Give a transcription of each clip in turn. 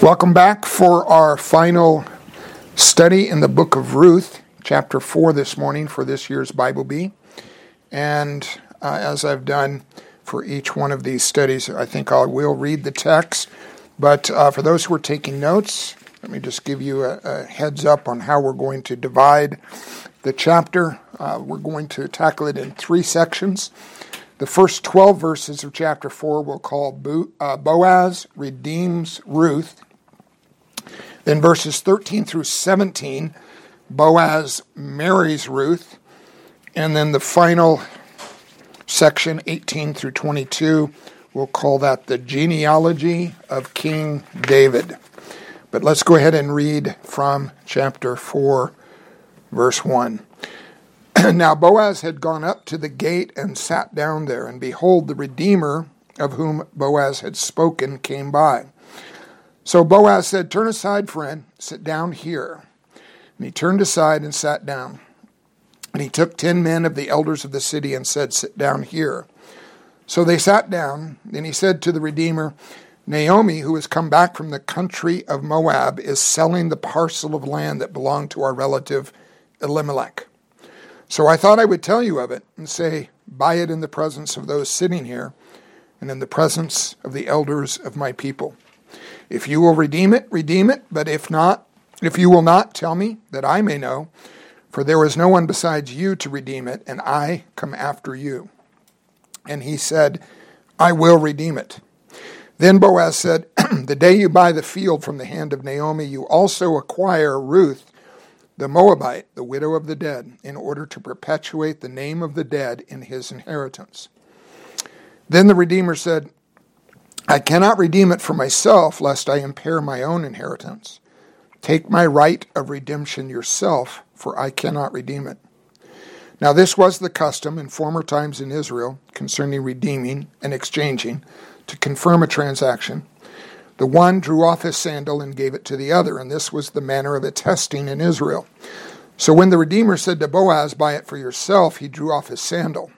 Welcome back for our final study in the book of Ruth, chapter 4 this morning for this year's Bible Bee. And uh, as I've done for each one of these studies, I think I will read the text. But uh, for those who are taking notes, let me just give you a, a heads up on how we're going to divide the chapter. Uh, we're going to tackle it in three sections. The first 12 verses of chapter 4 we'll call Bo- uh, Boaz redeems Ruth. Then verses 13 through 17, Boaz marries Ruth. And then the final section, 18 through 22, we'll call that the genealogy of King David. But let's go ahead and read from chapter 4, verse 1. now Boaz had gone up to the gate and sat down there, and behold, the Redeemer of whom Boaz had spoken came by. So Boaz said, Turn aside, friend, sit down here. And he turned aside and sat down. And he took ten men of the elders of the city and said, Sit down here. So they sat down. Then he said to the Redeemer, Naomi, who has come back from the country of Moab, is selling the parcel of land that belonged to our relative Elimelech. So I thought I would tell you of it and say, Buy it in the presence of those sitting here and in the presence of the elders of my people. If you will redeem it, redeem it, but if not, if you will not, tell me, that I may know, for there is no one besides you to redeem it, and I come after you. And he said, I will redeem it. Then Boaz said, The day you buy the field from the hand of Naomi, you also acquire Ruth, the Moabite, the widow of the dead, in order to perpetuate the name of the dead in his inheritance. Then the Redeemer said, I cannot redeem it for myself, lest I impair my own inheritance. Take my right of redemption yourself, for I cannot redeem it. Now, this was the custom in former times in Israel concerning redeeming and exchanging to confirm a transaction. The one drew off his sandal and gave it to the other, and this was the manner of attesting in Israel. So when the Redeemer said to Boaz, Buy it for yourself, he drew off his sandal.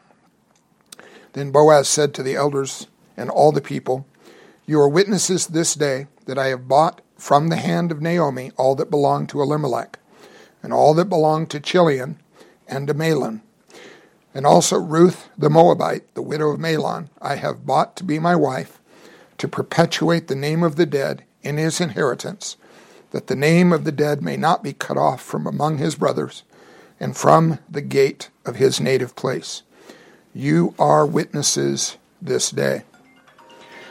Then Boaz said to the elders and all the people, you are witnesses this day that I have bought from the hand of Naomi all that belonged to Elimelech, and all that belonged to Chilion and to Mahlon. And also Ruth the Moabite, the widow of Mahlon, I have bought to be my wife, to perpetuate the name of the dead in his inheritance, that the name of the dead may not be cut off from among his brothers, and from the gate of his native place. You are witnesses this day.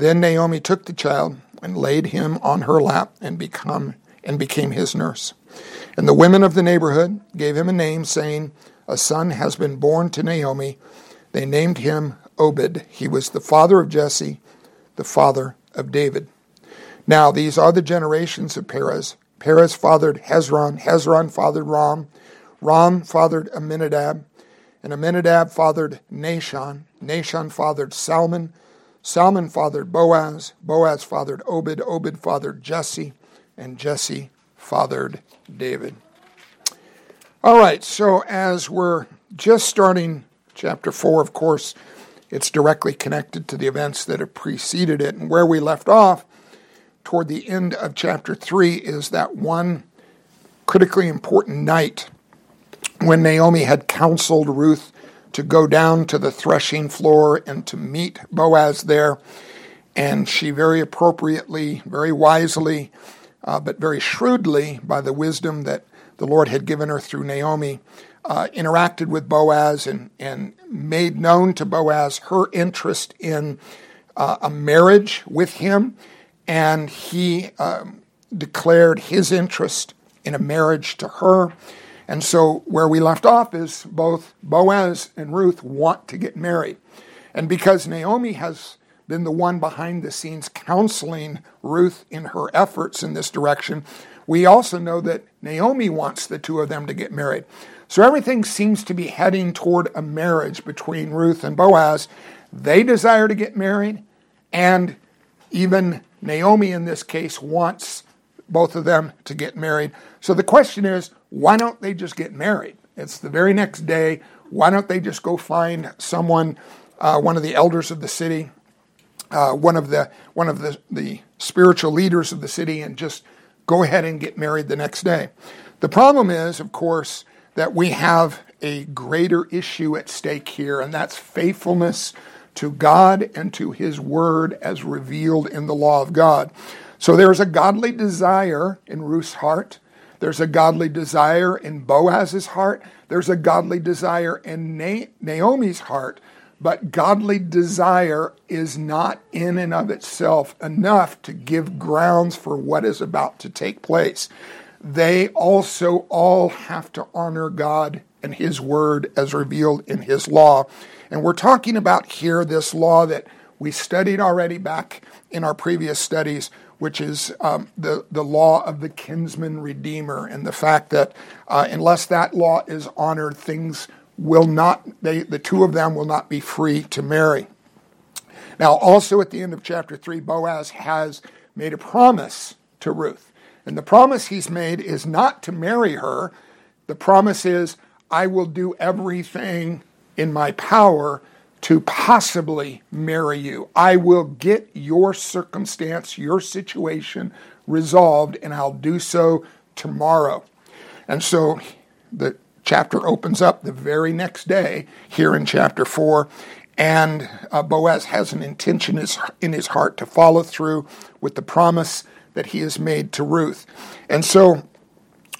Then Naomi took the child and laid him on her lap and become and became his nurse. And the women of the neighborhood gave him a name, saying, A son has been born to Naomi. They named him Obed. He was the father of Jesse, the father of David. Now these are the generations of Perez. Perez fathered Hezron, Hezron fathered Ram, Ram fathered Amminadab, and Amminadab fathered Nahshon, Nahshon fathered Salmon, Salmon fathered Boaz, Boaz fathered Obed, Obed fathered Jesse, and Jesse fathered David. All right, so as we're just starting chapter 4, of course, it's directly connected to the events that have preceded it. And where we left off toward the end of chapter 3 is that one critically important night when Naomi had counseled Ruth to go down to the threshing floor and to meet Boaz there. And she very appropriately, very wisely uh, but very shrewdly by the wisdom that the Lord had given her through Naomi, uh, interacted with Boaz and, and made known to Boaz her interest in uh, a marriage with him. And he um, declared his interest in a marriage to her. And so, where we left off is both Boaz and Ruth want to get married. And because Naomi has been the one behind the scenes counseling Ruth in her efforts in this direction, we also know that Naomi wants the two of them to get married. So everything seems to be heading toward a marriage between Ruth and Boaz. They desire to get married, and even Naomi in this case wants both of them to get married. So the question is, why don't they just get married? It's the very next day. Why don't they just go find someone, uh, one of the elders of the city, uh, one of the one of the, the spiritual leaders of the city, and just go ahead and get married the next day? The problem is, of course, that we have a greater issue at stake here, and that's faithfulness to God and to His Word as revealed in the law of God. So there's a godly desire in Ruth's heart. There's a godly desire in Boaz's heart. There's a godly desire in Na- Naomi's heart. But godly desire is not in and of itself enough to give grounds for what is about to take place. They also all have to honor God and His Word as revealed in His law. And we're talking about here this law that we studied already back in our previous studies, which is um, the, the law of the kinsman redeemer, and the fact that uh, unless that law is honored, things will not, they, the two of them will not be free to marry. Now, also at the end of chapter 3, Boaz has made a promise to Ruth. And the promise he's made is not to marry her. The promise is, I will do everything in my power to possibly marry you. I will get your circumstance, your situation resolved, and I'll do so tomorrow. And so the chapter opens up the very next day here in chapter 4. And uh, Boaz has an intention in his heart to follow through with the promise that he has made to Ruth. And so,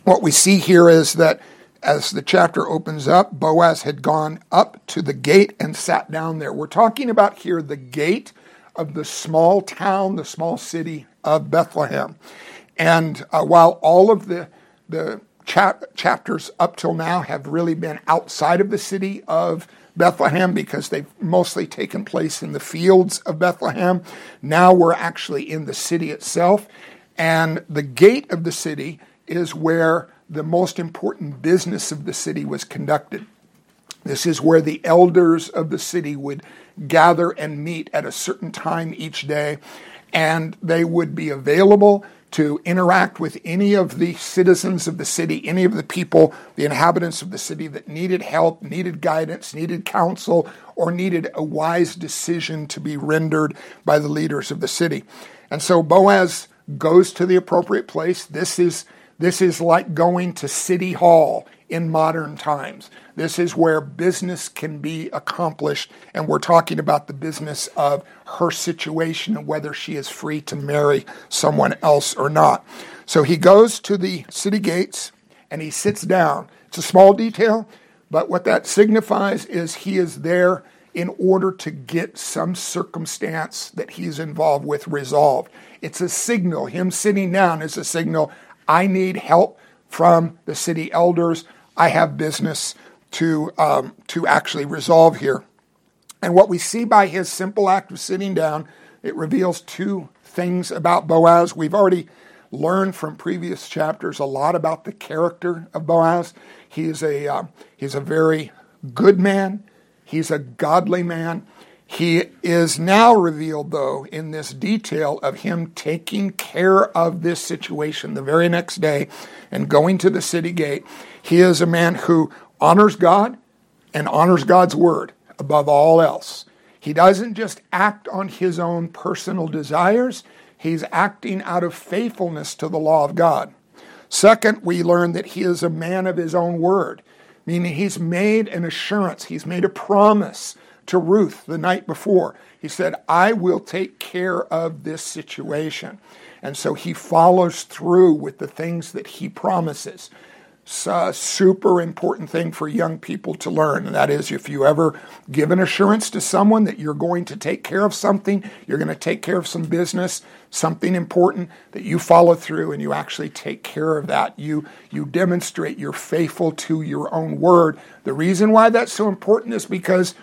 what we see here is that as the chapter opens up, Boaz had gone up to the gate and sat down there. We're talking about here the gate of the small town, the small city of Bethlehem. And uh, while all of the, the chap- chapters up till now have really been outside of the city of Bethlehem because they've mostly taken place in the fields of Bethlehem, now we're actually in the city itself. And the gate of the city is where the most important business of the city was conducted. This is where the elders of the city would gather and meet at a certain time each day, and they would be available to interact with any of the citizens of the city, any of the people, the inhabitants of the city that needed help, needed guidance, needed counsel, or needed a wise decision to be rendered by the leaders of the city. And so Boaz goes to the appropriate place. This is this is like going to City Hall in modern times. This is where business can be accomplished, and we're talking about the business of her situation and whether she is free to marry someone else or not. So he goes to the city gates and he sits down. It's a small detail, but what that signifies is he is there in order to get some circumstance that he's involved with resolved. It's a signal. Him sitting down is a signal I need help from the city elders. I have business to, um, to actually resolve here. And what we see by his simple act of sitting down, it reveals two things about Boaz. We've already learned from previous chapters a lot about the character of Boaz. He is a, uh, he's a very good man, he's a godly man. He is now revealed, though, in this detail of him taking care of this situation the very next day and going to the city gate. He is a man who honors God and honors God's word above all else. He doesn't just act on his own personal desires, he's acting out of faithfulness to the law of God. Second, we learn that he is a man of his own word, meaning he's made an assurance, he's made a promise to Ruth the night before. He said, I will take care of this situation. And so he follows through with the things that he promises. It's a super important thing for young people to learn. And that is if you ever give an assurance to someone that you're going to take care of something, you're going to take care of some business, something important, that you follow through and you actually take care of that. You, you demonstrate you're faithful to your own word. The reason why that's so important is because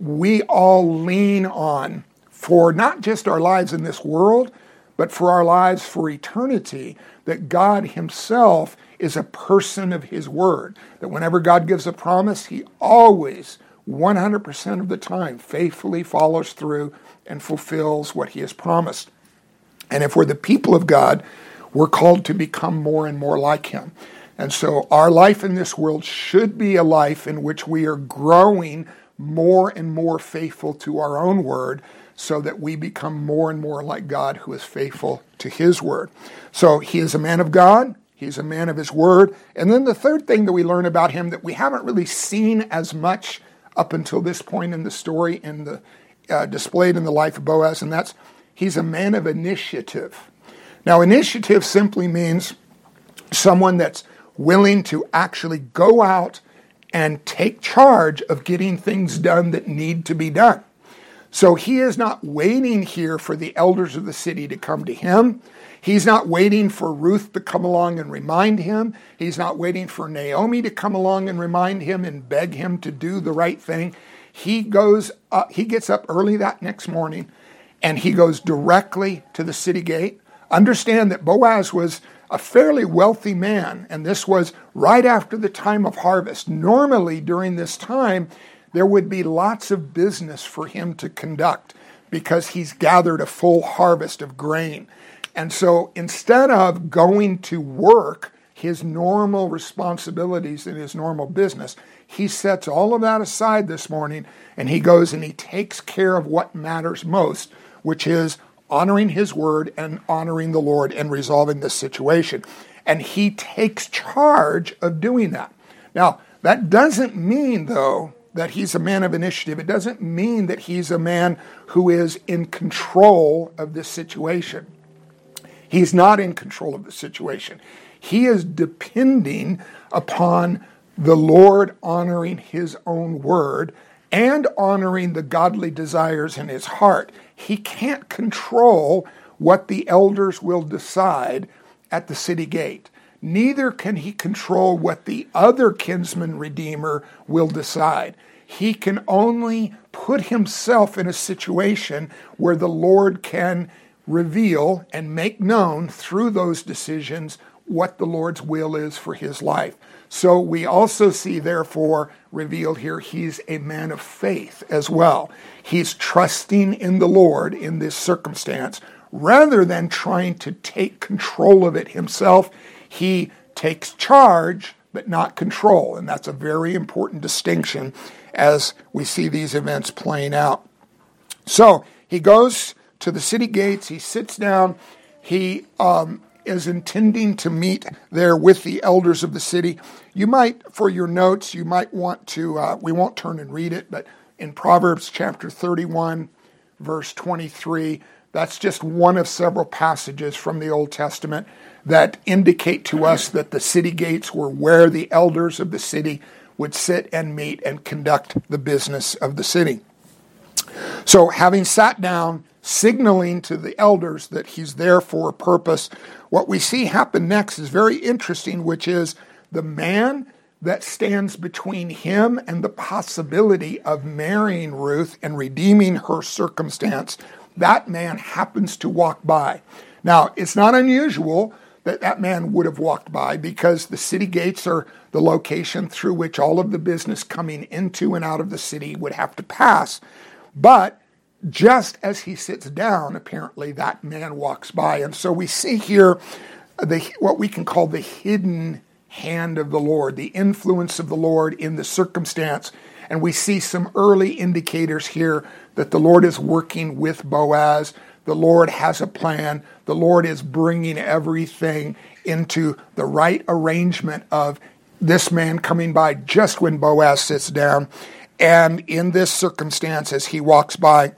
we all lean on for not just our lives in this world, but for our lives for eternity, that God Himself is a person of His Word. That whenever God gives a promise, He always, 100% of the time, faithfully follows through and fulfills what He has promised. And if we're the people of God, we're called to become more and more like Him. And so our life in this world should be a life in which we are growing more and more faithful to our own word so that we become more and more like God who is faithful to his word. So he is a man of God. He's a man of his word. And then the third thing that we learn about him that we haven't really seen as much up until this point in the story in the uh, displayed in the life of Boaz, and that's he's a man of initiative. Now, initiative simply means someone that's willing to actually go out and take charge of getting things done that need to be done. So he is not waiting here for the elders of the city to come to him. He's not waiting for Ruth to come along and remind him. He's not waiting for Naomi to come along and remind him and beg him to do the right thing. He goes up, he gets up early that next morning and he goes directly to the city gate. Understand that Boaz was a fairly wealthy man, and this was right after the time of harvest. Normally, during this time, there would be lots of business for him to conduct because he's gathered a full harvest of grain. And so instead of going to work his normal responsibilities in his normal business, he sets all of that aside this morning and he goes and he takes care of what matters most, which is honoring his word and honoring the Lord and resolving this situation. And he takes charge of doing that. Now, that doesn't mean, though, that he's a man of initiative. It doesn't mean that he's a man who is in control of this situation. He's not in control of the situation. He is depending upon the Lord honoring his own word and honoring the godly desires in his heart. He can't control what the elders will decide at the city gate. Neither can he control what the other kinsman redeemer will decide. He can only put himself in a situation where the Lord can reveal and make known through those decisions what the Lord's will is for his life. So we also see, therefore, revealed here, he's a man of faith as well. He's trusting in the Lord in this circumstance rather than trying to take control of it himself. He takes charge, but not control. And that's a very important distinction as we see these events playing out. So he goes to the city gates. He sits down. He um, is intending to meet there with the elders of the city. You might, for your notes, you might want to, uh, we won't turn and read it, but in Proverbs chapter 31, verse 23, that's just one of several passages from the Old Testament that indicate to us that the city gates were where the elders of the city would sit and meet and conduct the business of the city. So, having sat down, signaling to the elders that he's there for a purpose. What we see happen next is very interesting, which is the man that stands between him and the possibility of marrying Ruth and redeeming her circumstance. That man happens to walk by. Now, it's not unusual that that man would have walked by because the city gates are the location through which all of the business coming into and out of the city would have to pass. But just as he sits down, apparently that man walks by. And so we see here the, what we can call the hidden hand of the Lord, the influence of the Lord in the circumstance. And we see some early indicators here that the Lord is working with Boaz. The Lord has a plan. The Lord is bringing everything into the right arrangement of this man coming by just when Boaz sits down And in this circumstance, as he walks by,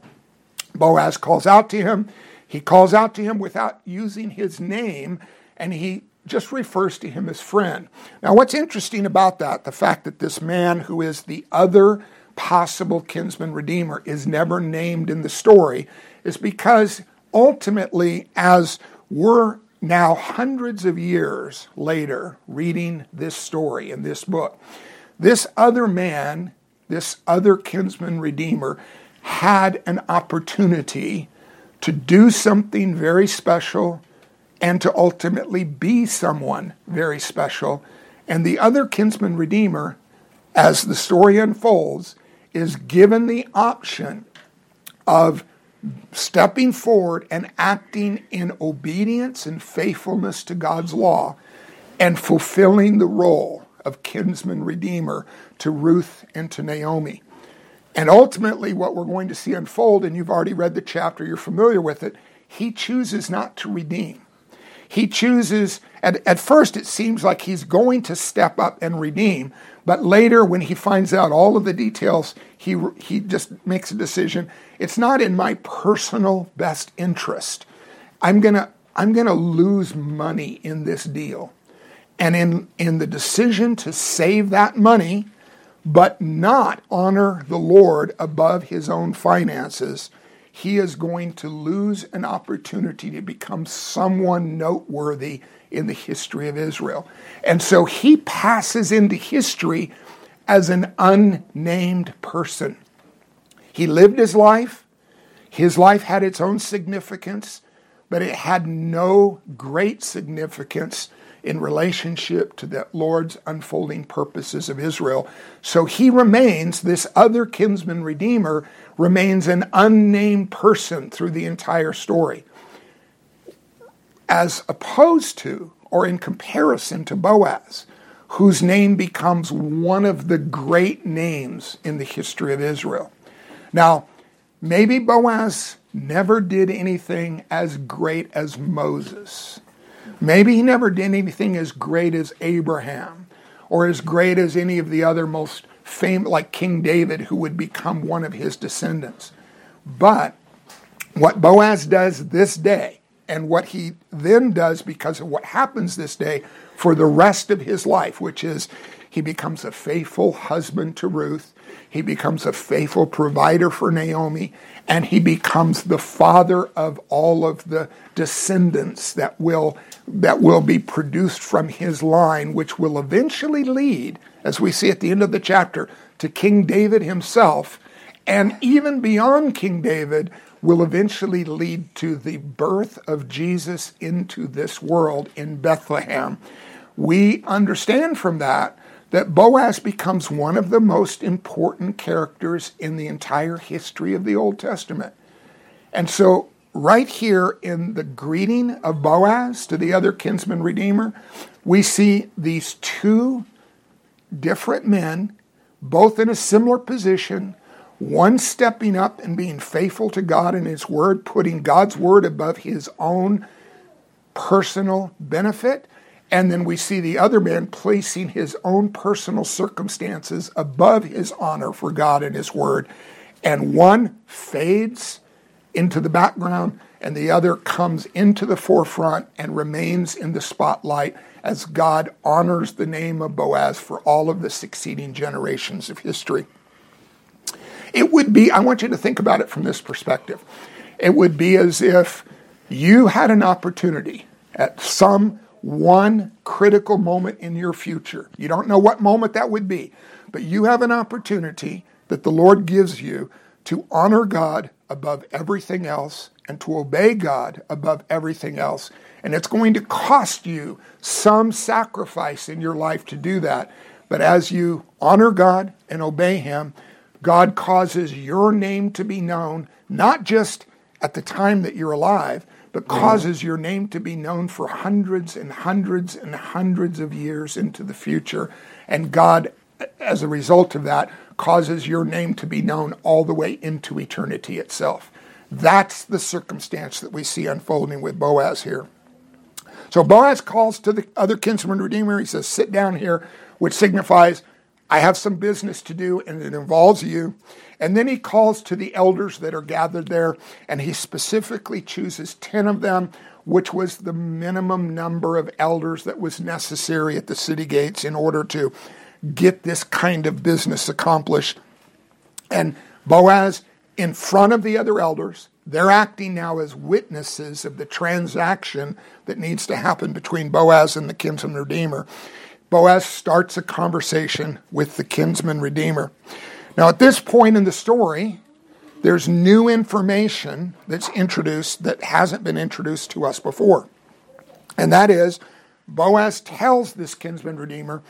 Boaz calls out to him. He calls out to him without using his name, and he just refers to him as friend. Now, what's interesting about that, the fact that this man who is the other possible kinsman redeemer is never named in the story, is because ultimately, as we're now hundreds of years later reading this story in this book, this other man, this other kinsman redeemer, had an opportunity to do something very special and to ultimately be someone very special. And the other kinsman redeemer, as the story unfolds, is given the option of stepping forward and acting in obedience and faithfulness to God's law and fulfilling the role of kinsman redeemer to Ruth and to Naomi. And ultimately, what we're going to see unfold, and you've already read the chapter, you're familiar with it, he chooses not to redeem he chooses, at, at first, it seems like he's going to step up and redeem, but later, when he finds out all of the details, he, he just makes a decision. It's not in my personal best interest. I'm going to I'm going to lose money in this deal. And in, in the decision to save that money, but not honor the Lord above his own finances, he is going to lose an opportunity to become someone noteworthy in the history of Israel. And so he passes into history as an unnamed person. He lived his life, his life had its own significance, but it had no great significance in relationship to the Lord's unfolding purposes of Israel. So he remains, this other kinsman redeemer, remains an unnamed person through the entire story. As opposed to, or in comparison to Boaz, whose name becomes one of the great names in the history of Israel. Now, maybe Boaz never did anything as great as Moses. Maybe he never did anything as great as Abraham or as great as any of the other most famous, like King David, who would become one of his descendants. But what Boaz does this day, and what he then does because of what happens this day for the rest of his life, which is he becomes a faithful husband to Ruth, he becomes a faithful provider for Naomi, and he becomes the father of all of the descendants that will that will be produced from his line, which will eventually lead, as we see at the end of the chapter, to King David himself, and even beyond King David, will eventually lead to the birth of Jesus into this world in Bethlehem. We understand from that that Boaz becomes one of the most important characters in the entire history of the Old Testament. And so right here in the greeting of Boaz to the other kinsman redeemer, we see these two different men, both in a similar position, one stepping up and being faithful to God and His Word, putting God's Word above his own personal benefit. And then we see the other man placing his own personal circumstances above his honor for God and His Word. And one fades into the background, and the other comes into the forefront and remains in the spotlight as God honors the name of Boaz for all of the succeeding generations of history. It would be, I want you to think about it from this perspective. It would be as if you had an opportunity at some one critical moment in your future. You don't know what moment that would be, but you have an opportunity that the Lord gives you to honor God above everything else and to obey God above everything else. And it's going to cost you some sacrifice in your life to do that. But as you honor God and obey Him, God causes your name to be known, not just at the time that you're alive, but causes your name to be known for hundreds and hundreds and hundreds of years into the future. And God, as a result of that, causes your name to be known all the way into eternity itself. That's the circumstance that we see unfolding with Boaz here. So Boaz calls to the other kinsman redeemer. He says, Sit down here, which signifies, I have some business to do and it involves you. And then he calls to the elders that are gathered there, and he specifically chooses 10 of them, which was the minimum number of elders that was necessary at the city gates in order to get this kind of business accomplished. And Boaz, in front of the other elders, they're acting now as witnesses of the transaction that needs to happen between Boaz and the kinsman redeemer. Boaz starts a conversation with the kinsman redeemer. Now, at this point in the story, there's new information that's introduced that hasn't been introduced to us before. And that is, Boaz tells this kinsman redeemer,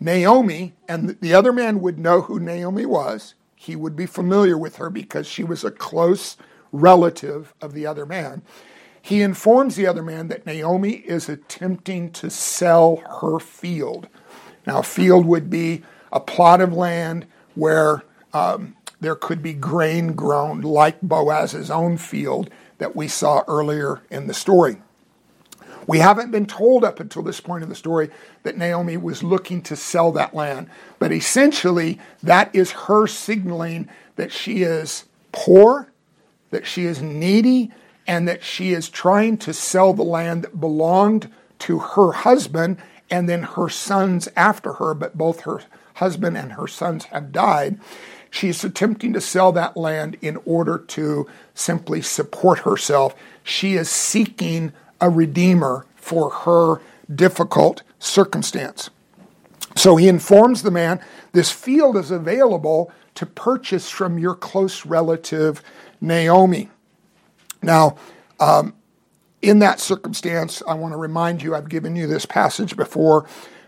Naomi, and the other man would know who Naomi was. He would be familiar with her because she was a close relative of the other man. He informs the other man that Naomi is attempting to sell her field. Now, a field would be a plot of land where um, there could be grain grown like Boaz's own field that we saw earlier in the story. We haven't been told up until this point in the story that Naomi was looking to sell that land, but essentially that is her signaling that she is poor that she is needy and that she is trying to sell the land that belonged to her husband and then her sons after her, but both her husband and her sons have died. She's attempting to sell that land in order to simply support herself. She is seeking a redeemer for her difficult circumstance. So he informs the man this field is available to purchase from your close relative Naomi. Now, um, in that circumstance, I want to remind you, I've given you this passage before,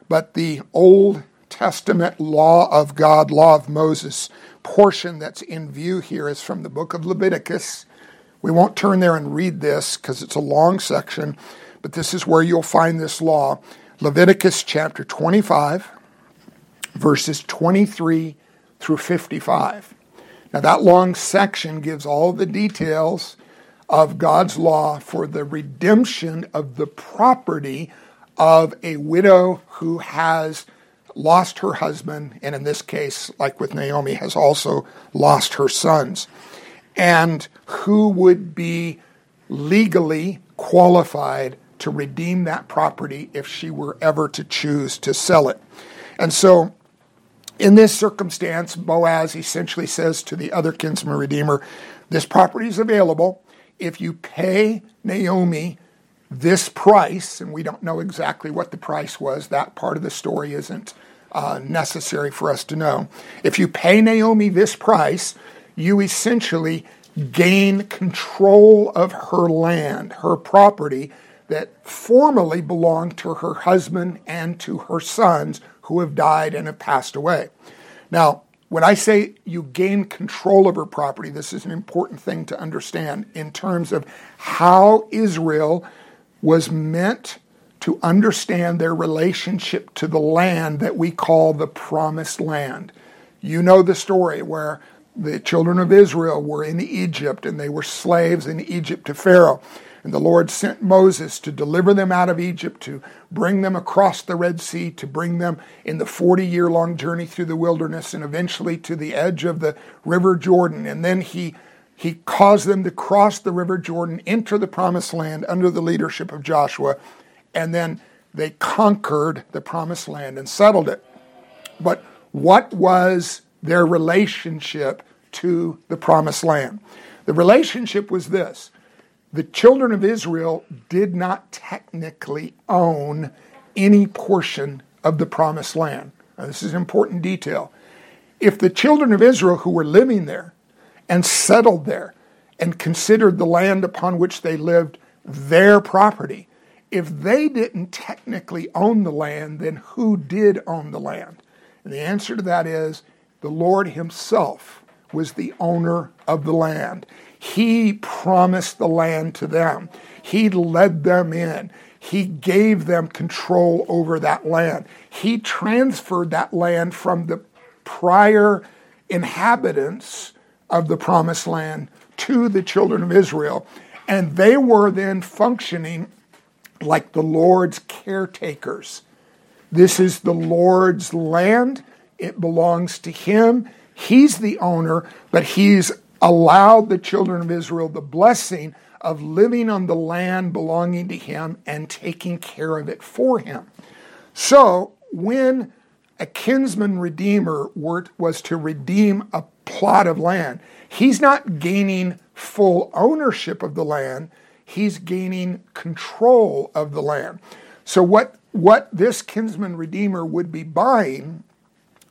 but the Old Testament law of God, law of Moses portion that's in view here is from the book of Leviticus. We won't turn there and read this because it's a long section, but this is where you'll find this law. Leviticus chapter 25, verses 23 through 55. Now, that long section gives all the details of God's law for the redemption of the property of a widow who has lost her husband, and in this case, like with Naomi, has also lost her sons, and who would be legally qualified to redeem that property if she were ever to choose to sell it. And so in this circumstance, Boaz essentially says to the other kinsman redeemer, This property is available. If you pay Naomi this price, and we don't know exactly what the price was, that part of the story isn't uh, necessary for us to know. If you pay Naomi this price, you essentially gain control of her land, her property that formerly belonged to her husband and to her sons who have died and have passed away. Now, when I say you gain control of her property, this is an important thing to understand in terms of how Israel was meant to understand their relationship to the land that we call the promised land. You know the story where the children of Israel were in Egypt and they were slaves in Egypt to Pharaoh. And the Lord sent Moses to deliver them out of Egypt, to bring them across the Red Sea, to bring them in the 40 year long journey through the wilderness, and eventually to the edge of the River Jordan. And then he, he caused them to cross the River Jordan, enter the promised land under the leadership of Joshua, and then they conquered the promised land and settled it. But what was their relationship to the promised land? The relationship was this the children of Israel did not technically own any portion of the promised land. Now, this is an important detail. If the children of Israel who were living there and settled there and considered the land upon which they lived their property, if they didn't technically own the land, then who did own the land? And the answer to that is the Lord Himself was the owner of the land. He promised the land to them. He led them in. He gave them control over that land. He transferred that land from the prior inhabitants of the promised land to the children of Israel. And they were then functioning like the Lord's caretakers. This is the Lord's land. It belongs to him. He's the owner, but he's allowed the children of Israel the blessing of living on the land belonging to him and taking care of it for him. So, when a kinsman redeemer was to redeem a plot of land, he's not gaining full ownership of the land, he's gaining control of the land. So, what, what this kinsman redeemer would be buying,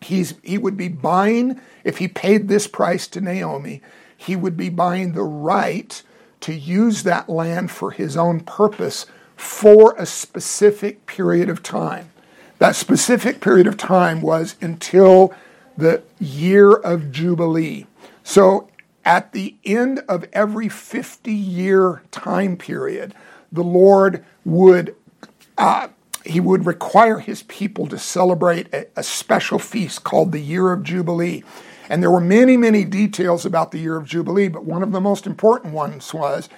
he's, he would be buying, if he paid this price to Naomi, he would be buying the right to use that land for his own purpose for a specific period of time. That specific period of time was until the year of Jubilee. So at the end of every 50 year time period, the Lord would. Uh, he would require his people to celebrate a, a special feast called the Year of Jubilee. And there were many, many details about the year of Jubilee, but one of the most important ones was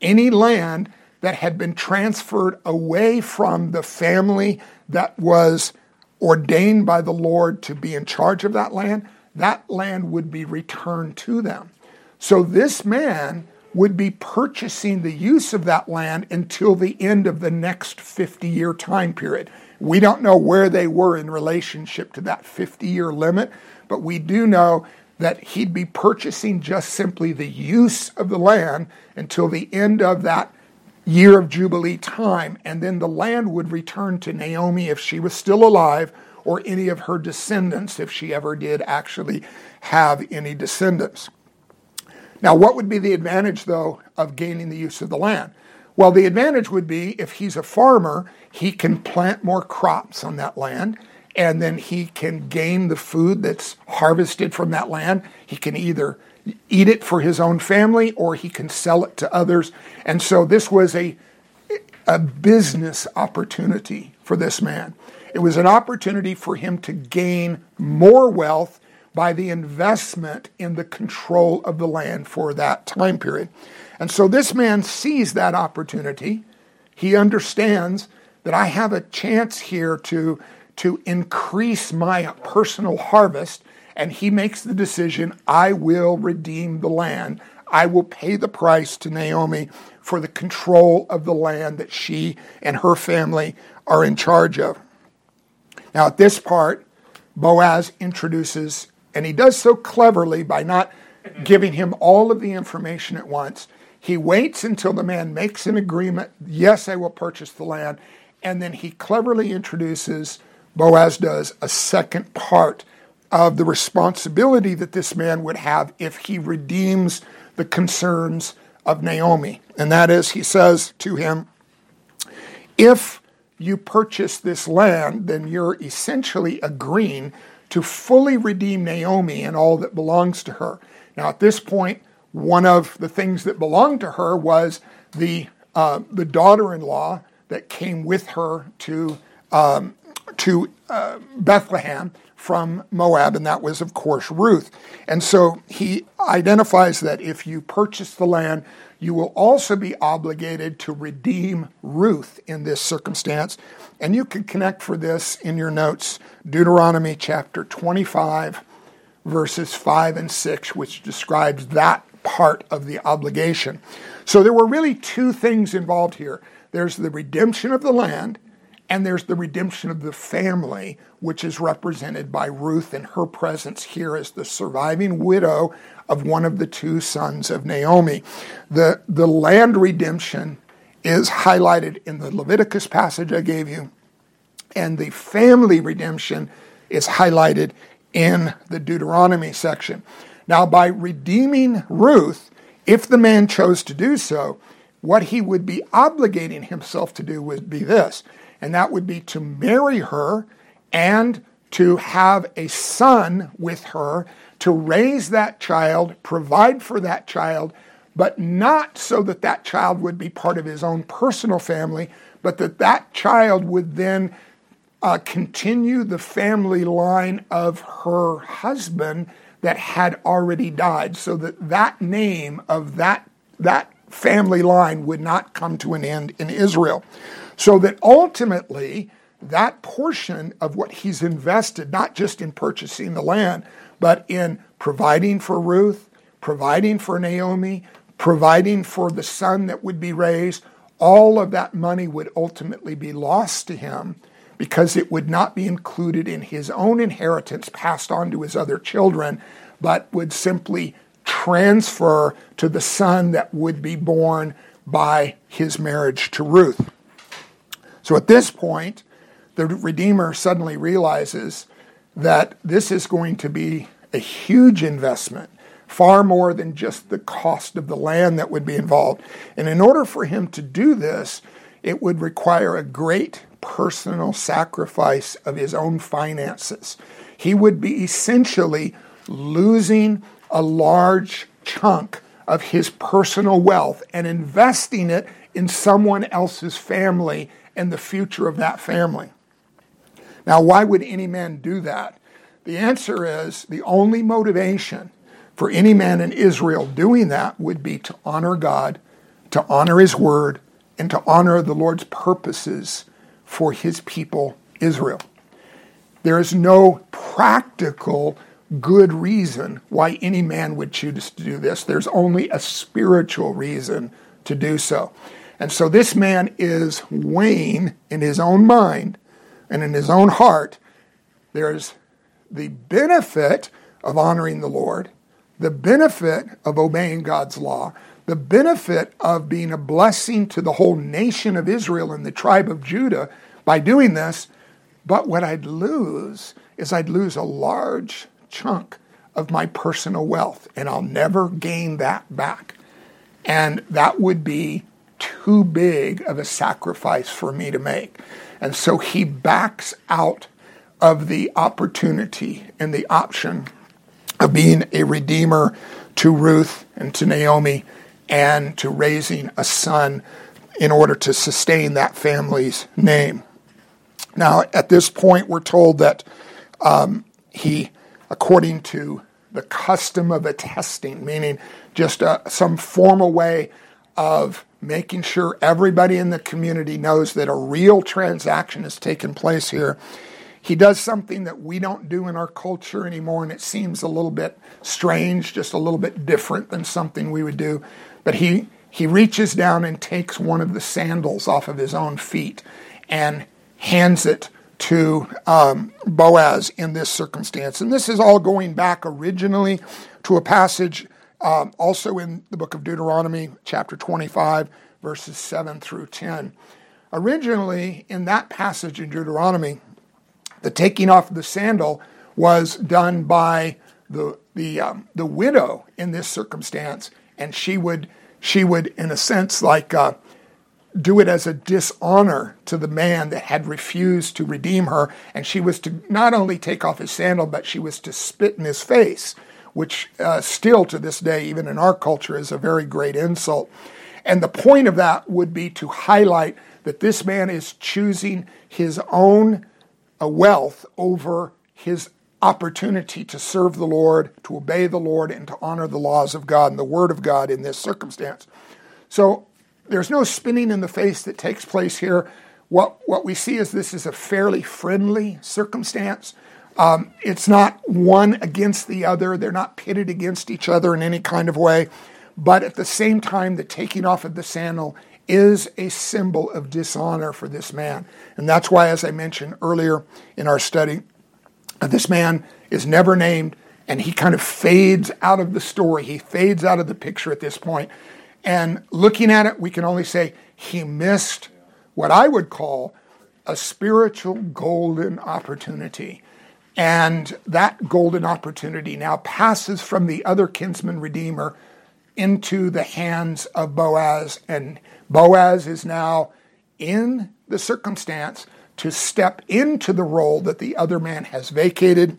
any land that had been transferred away from the family that was ordained by the Lord to be in charge of that land, that land would be returned to them. So this man would be purchasing the use of that land until the end of the next 50 year time period. We don't know where they were in relationship to that 50 year limit, but we do know that he'd be purchasing just simply the use of the land until the end of that year of Jubilee time, and then the land would return to Naomi if she was still alive, or any of her descendants if she ever did actually have any descendants. Now, what would be the advantage, though, of gaining the use of the land? Well, the advantage would be if he's a farmer, he can plant more crops on that land and then he can gain the food that's harvested from that land. He can either eat it for his own family or he can sell it to others. And so this was a, a business opportunity for this man. It was an opportunity for him to gain more wealth by the investment in the control of the land for that time period. And so this man sees that opportunity. He understands that I have a chance here to to increase my personal harvest, and he makes the decision I will redeem the land. I will pay the price to Naomi for the control of the land that she and her family are in charge of. Now, at this part, Boaz introduces, and he does so cleverly by not giving him all of the information at once. He waits until the man makes an agreement, yes, I will purchase the land, and then he cleverly introduces Boaz does a second part of the responsibility that this man would have if he redeems the concerns of Naomi. And that is, he says to him, if you purchase this land, then you're essentially agreeing to fully redeem Naomi and all that belongs to her. Now, at this point, one of the things that belonged to her was the uh, the daughter-in-law that came with her to um, to uh, Bethlehem from Moab, and that was, of course, Ruth. And so he identifies that if you purchase the land, you will also be obligated to redeem Ruth in this circumstance. And you can connect for this in your notes Deuteronomy chapter 25, verses 5 and 6, which describes that part of the obligation. So there were really two things involved here there's the redemption of the land and there's the redemption of the family, which is represented by Ruth and her presence here as the surviving widow of one of the two sons of Naomi. The, the land redemption is highlighted in the Leviticus passage I gave you, and the family redemption is highlighted in the Deuteronomy section. Now, by redeeming Ruth, if the man chose to do so, what he would be obligating himself to do would be this and that would be to marry her and to have a son with her, to raise that child, provide for that child, but not so that that child would be part of his own personal family, but that that child would then uh, continue the family line of her husband that had already died, so that that name of that that family line would not come to an end in Israel. So that ultimately, that portion of what he's invested, not just in purchasing the land, but in providing for Ruth, providing for Naomi, providing for the son that would be raised, all of that money would ultimately be lost to him because it would not be included in his own inheritance passed on to his other children, but would simply transfer to the son that would be born by his marriage to Ruth. So at this point, the Redeemer suddenly realizes that this is going to be a huge investment, far more than just the cost of the land that would be involved. And in order for him to do this, it would require a great personal sacrifice of his own finances. He would be essentially losing a large chunk of his personal wealth and investing it in someone else's family and the future of that family. Now, why would any man do that? The answer is the only motivation for any man in Israel doing that would be to honor God, to honor his word, and to honor the Lord's purposes for his people, Israel. There is no practical good reason why any man would choose to do this. There's only a spiritual reason to do so. And so this man is weighing in his own mind and in his own heart. There's the benefit of honoring the Lord, the benefit of obeying God's law, the benefit of being a blessing to the whole nation of Israel and the tribe of Judah by doing this. But what I'd lose is I'd lose a large chunk of my personal wealth, and I'll never gain that back. And that would be too big of a sacrifice for me to make. And so he backs out of the opportunity and the option of being a redeemer to Ruth and to Naomi and to raising a son in order to sustain that family's name. Now, at this point, we're told that um, he according to the custom of attesting, meaning just uh, some formal way of making sure everybody in the community knows that a real transaction has taken place here. He does something that we don't do in our culture anymore, and it seems a little bit strange, just a little bit different than something we would do. But he, he reaches down and takes one of the sandals off of his own feet and hands it to um, Boaz in this circumstance. And this is all going back originally to a passage um, also in the book of Deuteronomy, chapter 25, verses 7 through 10. Originally, in that passage in Deuteronomy, the taking off of the sandal was done by the, the, um, the widow in this circumstance, and she would, she would in a sense, like uh, do it as a dishonor to the man that had refused to redeem her. And she was to not only take off his sandal, but she was to spit in his face, which uh, still to this day, even in our culture, is a very great insult. And the point of that would be to highlight that this man is choosing his own uh, wealth over his opportunity to serve the Lord, to obey the Lord, and to honor the laws of God and the Word of God in this circumstance. So there's no spinning in the face that takes place here. What, what we see is this is a fairly friendly circumstance. Um, it's not one against the other, they're not pitted against each other in any kind of way. But at the same time, the taking off of the sandal is a symbol of dishonor for this man. And that's why, as I mentioned earlier in our study, this man is never named and he kind of fades out of the story. He fades out of the picture at this point. And looking at it, we can only say he missed what I would call a spiritual golden opportunity. And that golden opportunity now passes from the other kinsman redeemer into the hands of Boaz. And Boaz is now in the circumstance to step into the role that the other man has vacated.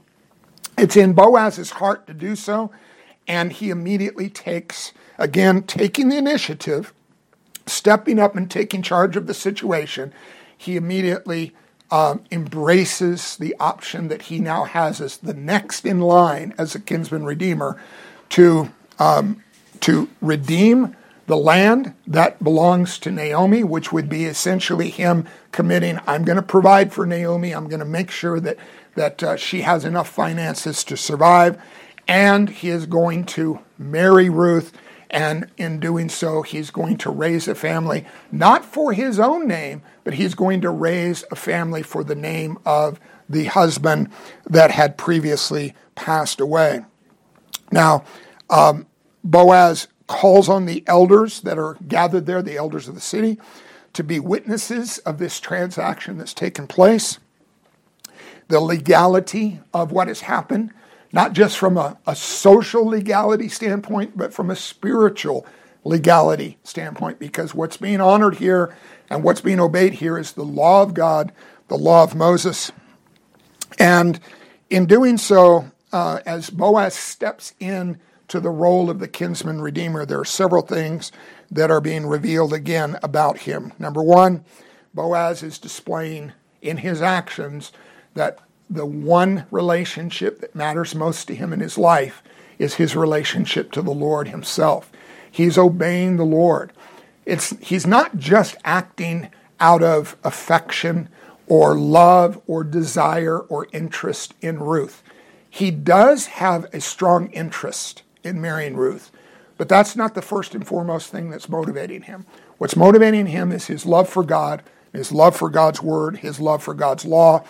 It's in Boaz's heart to do so, and he immediately takes again, taking the initiative, stepping up and taking charge of the situation, he immediately um, embraces the option that he now has as the next in line as a kinsman redeemer to, um, to redeem the land that belongs to Naomi, which would be essentially him committing, I'm going to provide for Naomi, I'm going to make sure that, that uh, she has enough finances to survive, and he is going to marry Ruth, and in doing so, he's going to raise a family, not for his own name, but he's going to raise a family for the name of the husband that had previously passed away. Now, um, Boaz calls on the elders that are gathered there, the elders of the city, to be witnesses of this transaction that's taken place, the legality of what has happened, not just from a, a social legality standpoint, but from a spiritual legality standpoint, because what's being honored here and what's being obeyed here is the law of God, the law of Moses. And in doing so, uh, as Boaz steps in to the role of the kinsman redeemer, there are several things that are being revealed again about him. Number one, Boaz is displaying in his actions that the one relationship that matters most to him in his life is his relationship to the Lord himself. He's obeying the Lord. It's, he's not just acting out of affection or love or desire or interest in Ruth. He does have a strong interest in marrying Ruth. But that's not the first and foremost thing that's motivating him. What's motivating him is his love for God, his love for God's word, his love for God's law,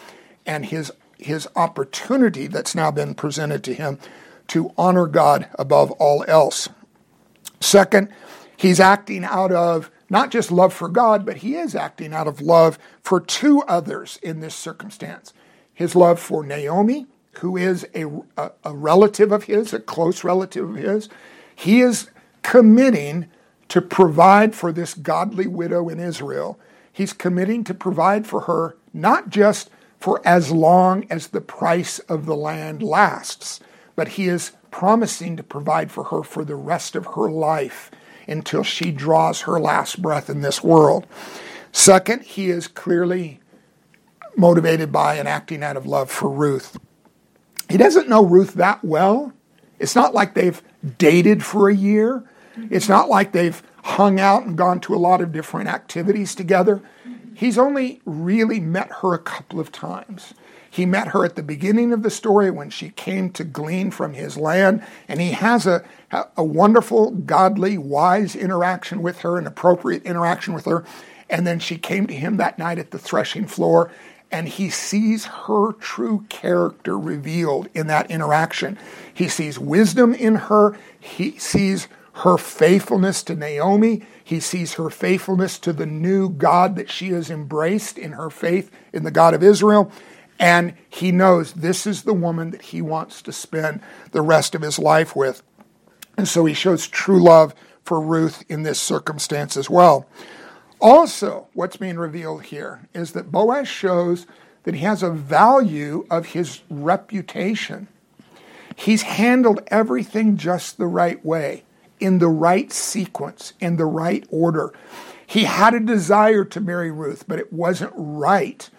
and his his opportunity that's now been presented to him to honor God above all else. Second, he's acting out of not just love for God, but he is acting out of love for two others in this circumstance. His love for Naomi who is a, a, a relative of his, a close relative of his, he is committing to provide for this godly widow in Israel. He's committing to provide for her not just for as long as the price of the land lasts, but he is promising to provide for her for the rest of her life until she draws her last breath in this world. Second, he is clearly motivated by and acting out of love for Ruth. He doesn't know Ruth that well. It's not like they've dated for a year. It's not like they've hung out and gone to a lot of different activities together. He's only really met her a couple of times. He met her at the beginning of the story when she came to glean from his land, and he has a, a wonderful, godly, wise interaction with her, an appropriate interaction with her. And then she came to him that night at the threshing floor, and he sees her true character revealed in that interaction. He sees wisdom in her, he sees her faithfulness to Naomi, he sees her faithfulness to the new God that she has embraced in her faith in the God of Israel. And he knows this is the woman that he wants to spend the rest of his life with. And so he shows true love for Ruth in this circumstance as well. Also, what's being revealed here is that Boaz shows that he has a value of his reputation. He's handled everything just the right way, in the right sequence, in the right order. He had a desire to marry Ruth, but it wasn't right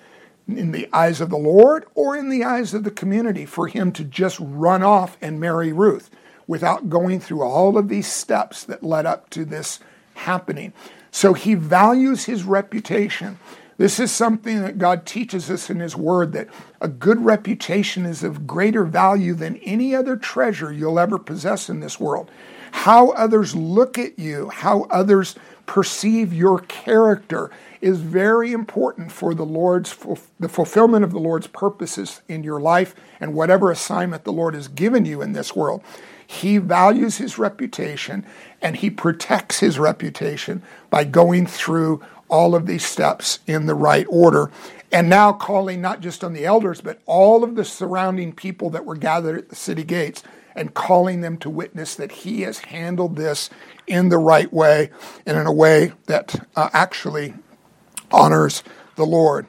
in the eyes of the Lord or in the eyes of the community for him to just run off and marry Ruth without going through all of these steps that led up to this happening. So he values his reputation. This is something that God teaches us in His Word that a good reputation is of greater value than any other treasure you'll ever possess in this world. How others look at you, how others perceive your character is very important for the Lord's the fulfillment of the Lord's purposes in your life and whatever assignment the Lord has given you in this world. He values his reputation and he protects his reputation by going through all of these steps in the right order. And now calling not just on the elders, but all of the surrounding people that were gathered at the city gates and calling them to witness that he has handled this in the right way and in a way that uh, actually honors the Lord.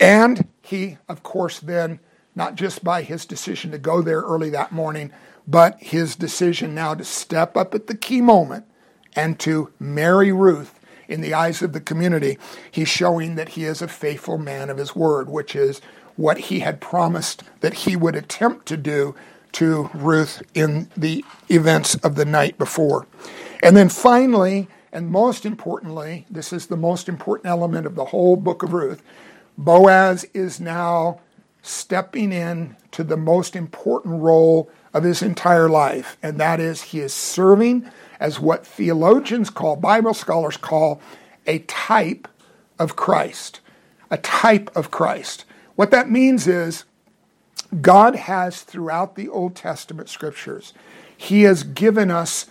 And he, of course, then, not just by his decision to go there early that morning, but his decision now to step up at the key moment and to marry Ruth in the eyes of the community, he's showing that he is a faithful man of his word, which is what he had promised that he would attempt to do to Ruth in the events of the night before. And then finally, and most importantly, this is the most important element of the whole book of Ruth, Boaz is now stepping in to the most important role of his entire life, and that is he is serving as what theologians call, Bible scholars call, a type of Christ. A type of Christ. What that means is God has throughout the Old Testament scriptures, He has given us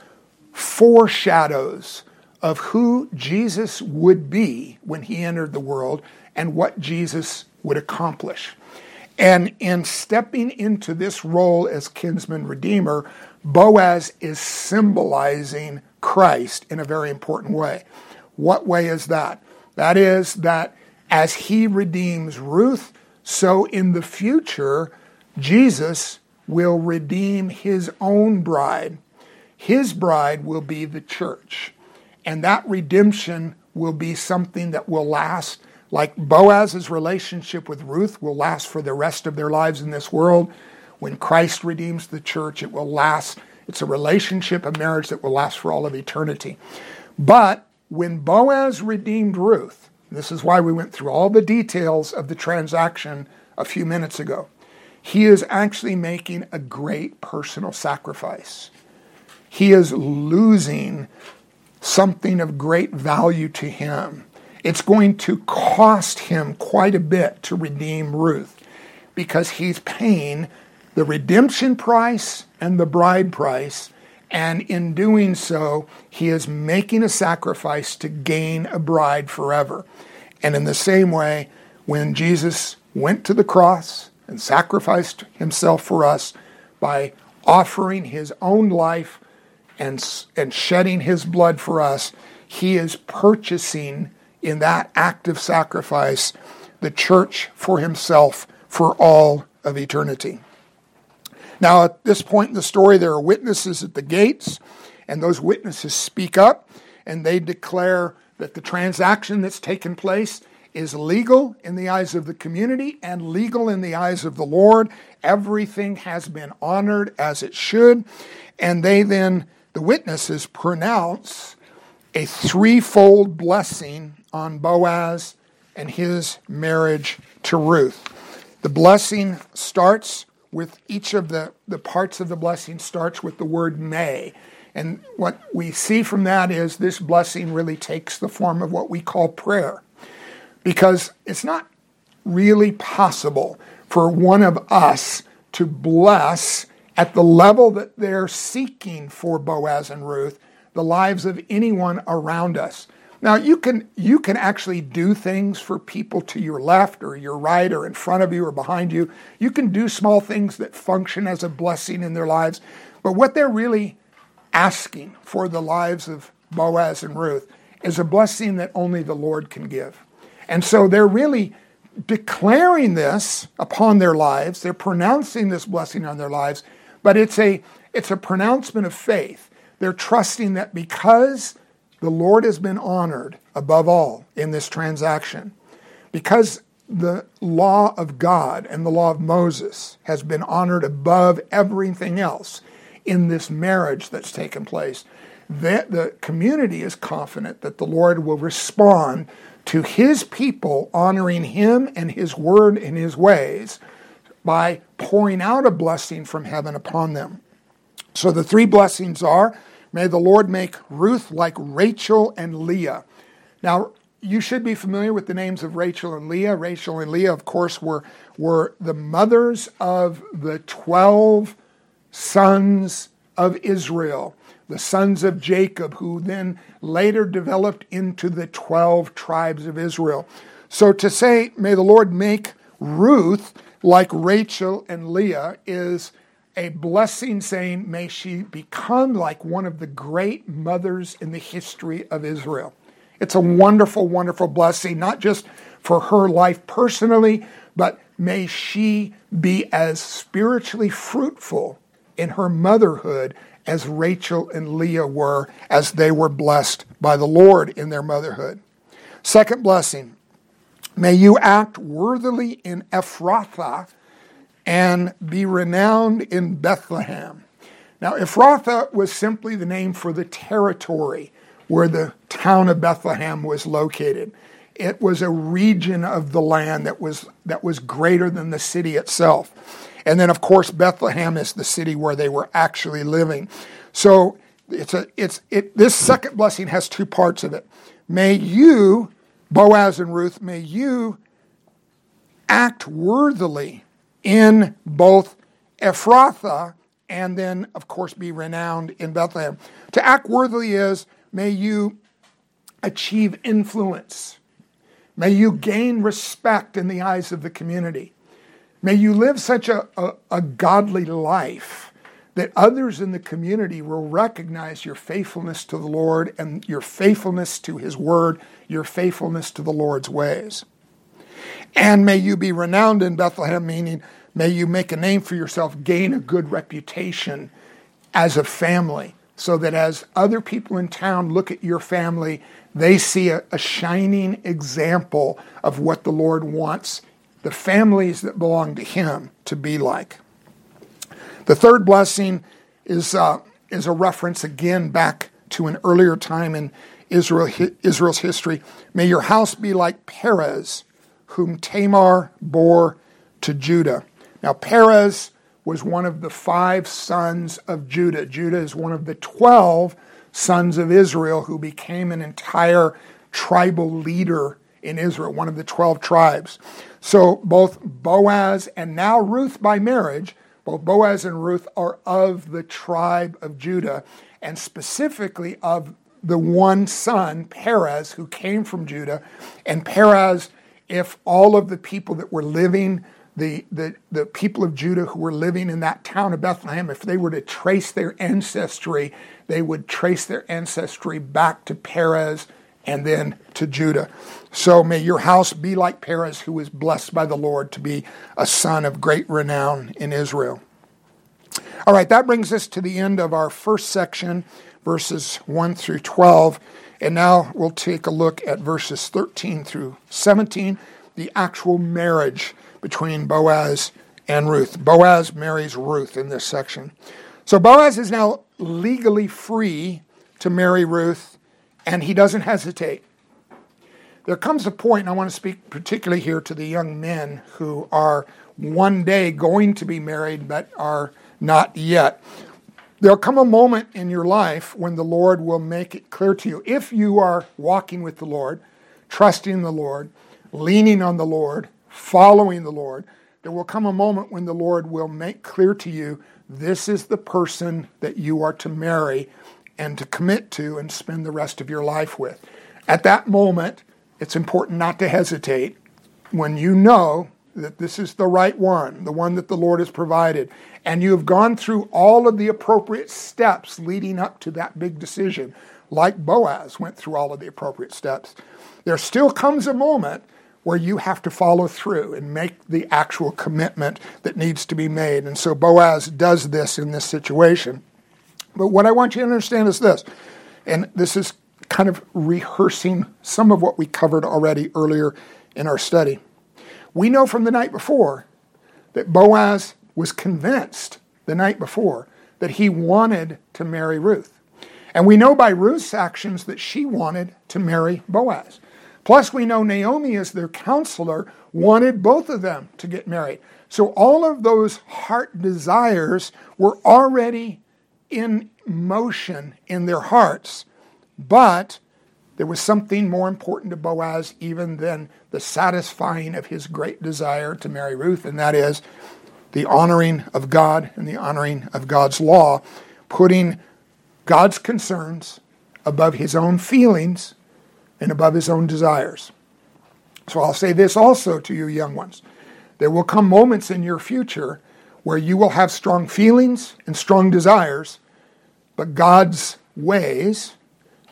foreshadows of who Jesus would be when He entered the world and what Jesus would accomplish. And in stepping into this role as kinsman redeemer, Boaz is symbolizing Christ in a very important way. What way is that? That is that as he redeems Ruth, so in the future, Jesus will redeem his own bride. His bride will be the church. And that redemption will be something that will last like Boaz's relationship with Ruth will last for the rest of their lives in this world. When Christ redeems the church, it will last. It's a relationship, a marriage that will last for all of eternity. But when Boaz redeemed Ruth, this is why we went through all the details of the transaction a few minutes ago. He is actually making a great personal sacrifice. He is losing something of great value to him. It's going to cost him quite a bit to redeem Ruth because he's paying the redemption price and the bride price. And in doing so, he is making a sacrifice to gain a bride forever. And in the same way, when Jesus went to the cross and sacrificed himself for us by offering his own life and, and shedding his blood for us, he is purchasing in that act of sacrifice the church for himself for all of eternity. Now, at this point in the story, there are witnesses at the gates, and those witnesses speak up and they declare that the transaction that's taken place is legal in the eyes of the community and legal in the eyes of the Lord. Everything has been honored as it should. And they then, the witnesses, pronounce a threefold blessing on Boaz and his marriage to Ruth. The blessing starts with each of the, the parts of the blessing starts with the word may. And what we see from that is this blessing really takes the form of what we call prayer. Because it's not really possible for one of us to bless at the level that they're seeking for Boaz and Ruth the lives of anyone around us. Now you can you can actually do things for people to your left or your right or in front of you or behind you. You can do small things that function as a blessing in their lives. But what they're really asking for the lives of Boaz and Ruth is a blessing that only the Lord can give. And so they're really declaring this upon their lives. They're pronouncing this blessing on their lives, but it's a it's a pronouncement of faith. They're trusting that because the Lord has been honored above all in this transaction because the law of God and the law of Moses has been honored above everything else in this marriage that's taken place. That the community is confident that the Lord will respond to his people honoring him and his word and his ways by pouring out a blessing from heaven upon them. So the three blessings are May the Lord make Ruth like Rachel and Leah. Now, you should be familiar with the names of Rachel and Leah. Rachel and Leah, of course, were, were the mothers of the 12 sons of Israel, the sons of Jacob, who then later developed into the 12 tribes of Israel. So to say, may the Lord make Ruth like Rachel and Leah is a blessing saying, May she become like one of the great mothers in the history of Israel. It's a wonderful, wonderful blessing, not just for her life personally, but may she be as spiritually fruitful in her motherhood as Rachel and Leah were as they were blessed by the Lord in their motherhood. Second blessing, may you act worthily in Ephrathah and be renowned in Bethlehem. Now, Ephrathah was simply the name for the territory where the town of Bethlehem was located. It was a region of the land that was, that was greater than the city itself. And then, of course, Bethlehem is the city where they were actually living. So it's a, it's, it, this second blessing has two parts of it. May you, Boaz and Ruth, may you act worthily in both Ephrathah and then, of course, be renowned in Bethlehem. To act worthily is may you achieve influence. May you gain respect in the eyes of the community. May you live such a, a, a, godly life that others in the community will recognize your faithfulness to the Lord and your faithfulness to His Word, your faithfulness to the Lord's ways. And may you be renowned in Bethlehem, meaning may you make a name for yourself, gain a good reputation as a family, so that as other people in town look at your family, they see a, a shining example of what the Lord wants the families that belong to Him to be like. The third blessing is, uh, is a reference again back to an earlier time in Israel, Israel's history. May your house be like Perez, whom Tamar bore to Judah. Now, Perez was one of the five sons of Judah. Judah is one of the 12 sons of Israel who became an entire tribal leader in Israel, one of the 12 tribes. So both Boaz and now Ruth by marriage, both Boaz and Ruth are of the tribe of Judah, and specifically of the one son, Perez, who came from Judah. And Perez, if all of the people that were living the, the, the people of Judah who were living in that town of Bethlehem, if they were to trace their ancestry, they would trace their ancestry back to Perez and then to Judah. So may your house be like Perez, who was blessed by the Lord to be a son of great renown in Israel. All right, that brings us to the end of our first section, verses 1 through 12. And now we'll take a look at verses 13 through 17, the actual marriage between Boaz and Ruth. Boaz marries Ruth in this section. So Boaz is now legally free to marry Ruth, and he doesn't hesitate. There comes a point, and I want to speak particularly here to the young men who are one day going to be married but are not yet. There'll come a moment in your life when the Lord will make it clear to you if you are walking with the Lord, trusting the Lord, leaning on the Lord, following the Lord, there will come a moment when the Lord will make clear to you this is the person that you are to marry and to commit to and spend the rest of your life with. At that moment, it's important not to hesitate when you know that this is the right one, the one that the Lord has provided, and you have gone through all of the appropriate steps leading up to that big decision, like Boaz went through all of the appropriate steps. There still comes a moment where you have to follow through and make the actual commitment that needs to be made. And so Boaz does this in this situation. But what I want you to understand is this, and this is kind of rehearsing some of what we covered already earlier in our study. We know from the night before that Boaz was convinced the night before that he wanted to marry Ruth. And we know by Ruth's actions that she wanted to marry Boaz. Plus, we know Naomi, as their counselor, wanted both of them to get married. So all of those heart desires were already in motion in their hearts. But there was something more important to Boaz even than the satisfying of his great desire to marry Ruth, and that is the honoring of God and the honoring of God's law, putting God's concerns above his own feelings and above his own desires. So I'll say this also to you, young ones. There will come moments in your future where you will have strong feelings and strong desires, but God's ways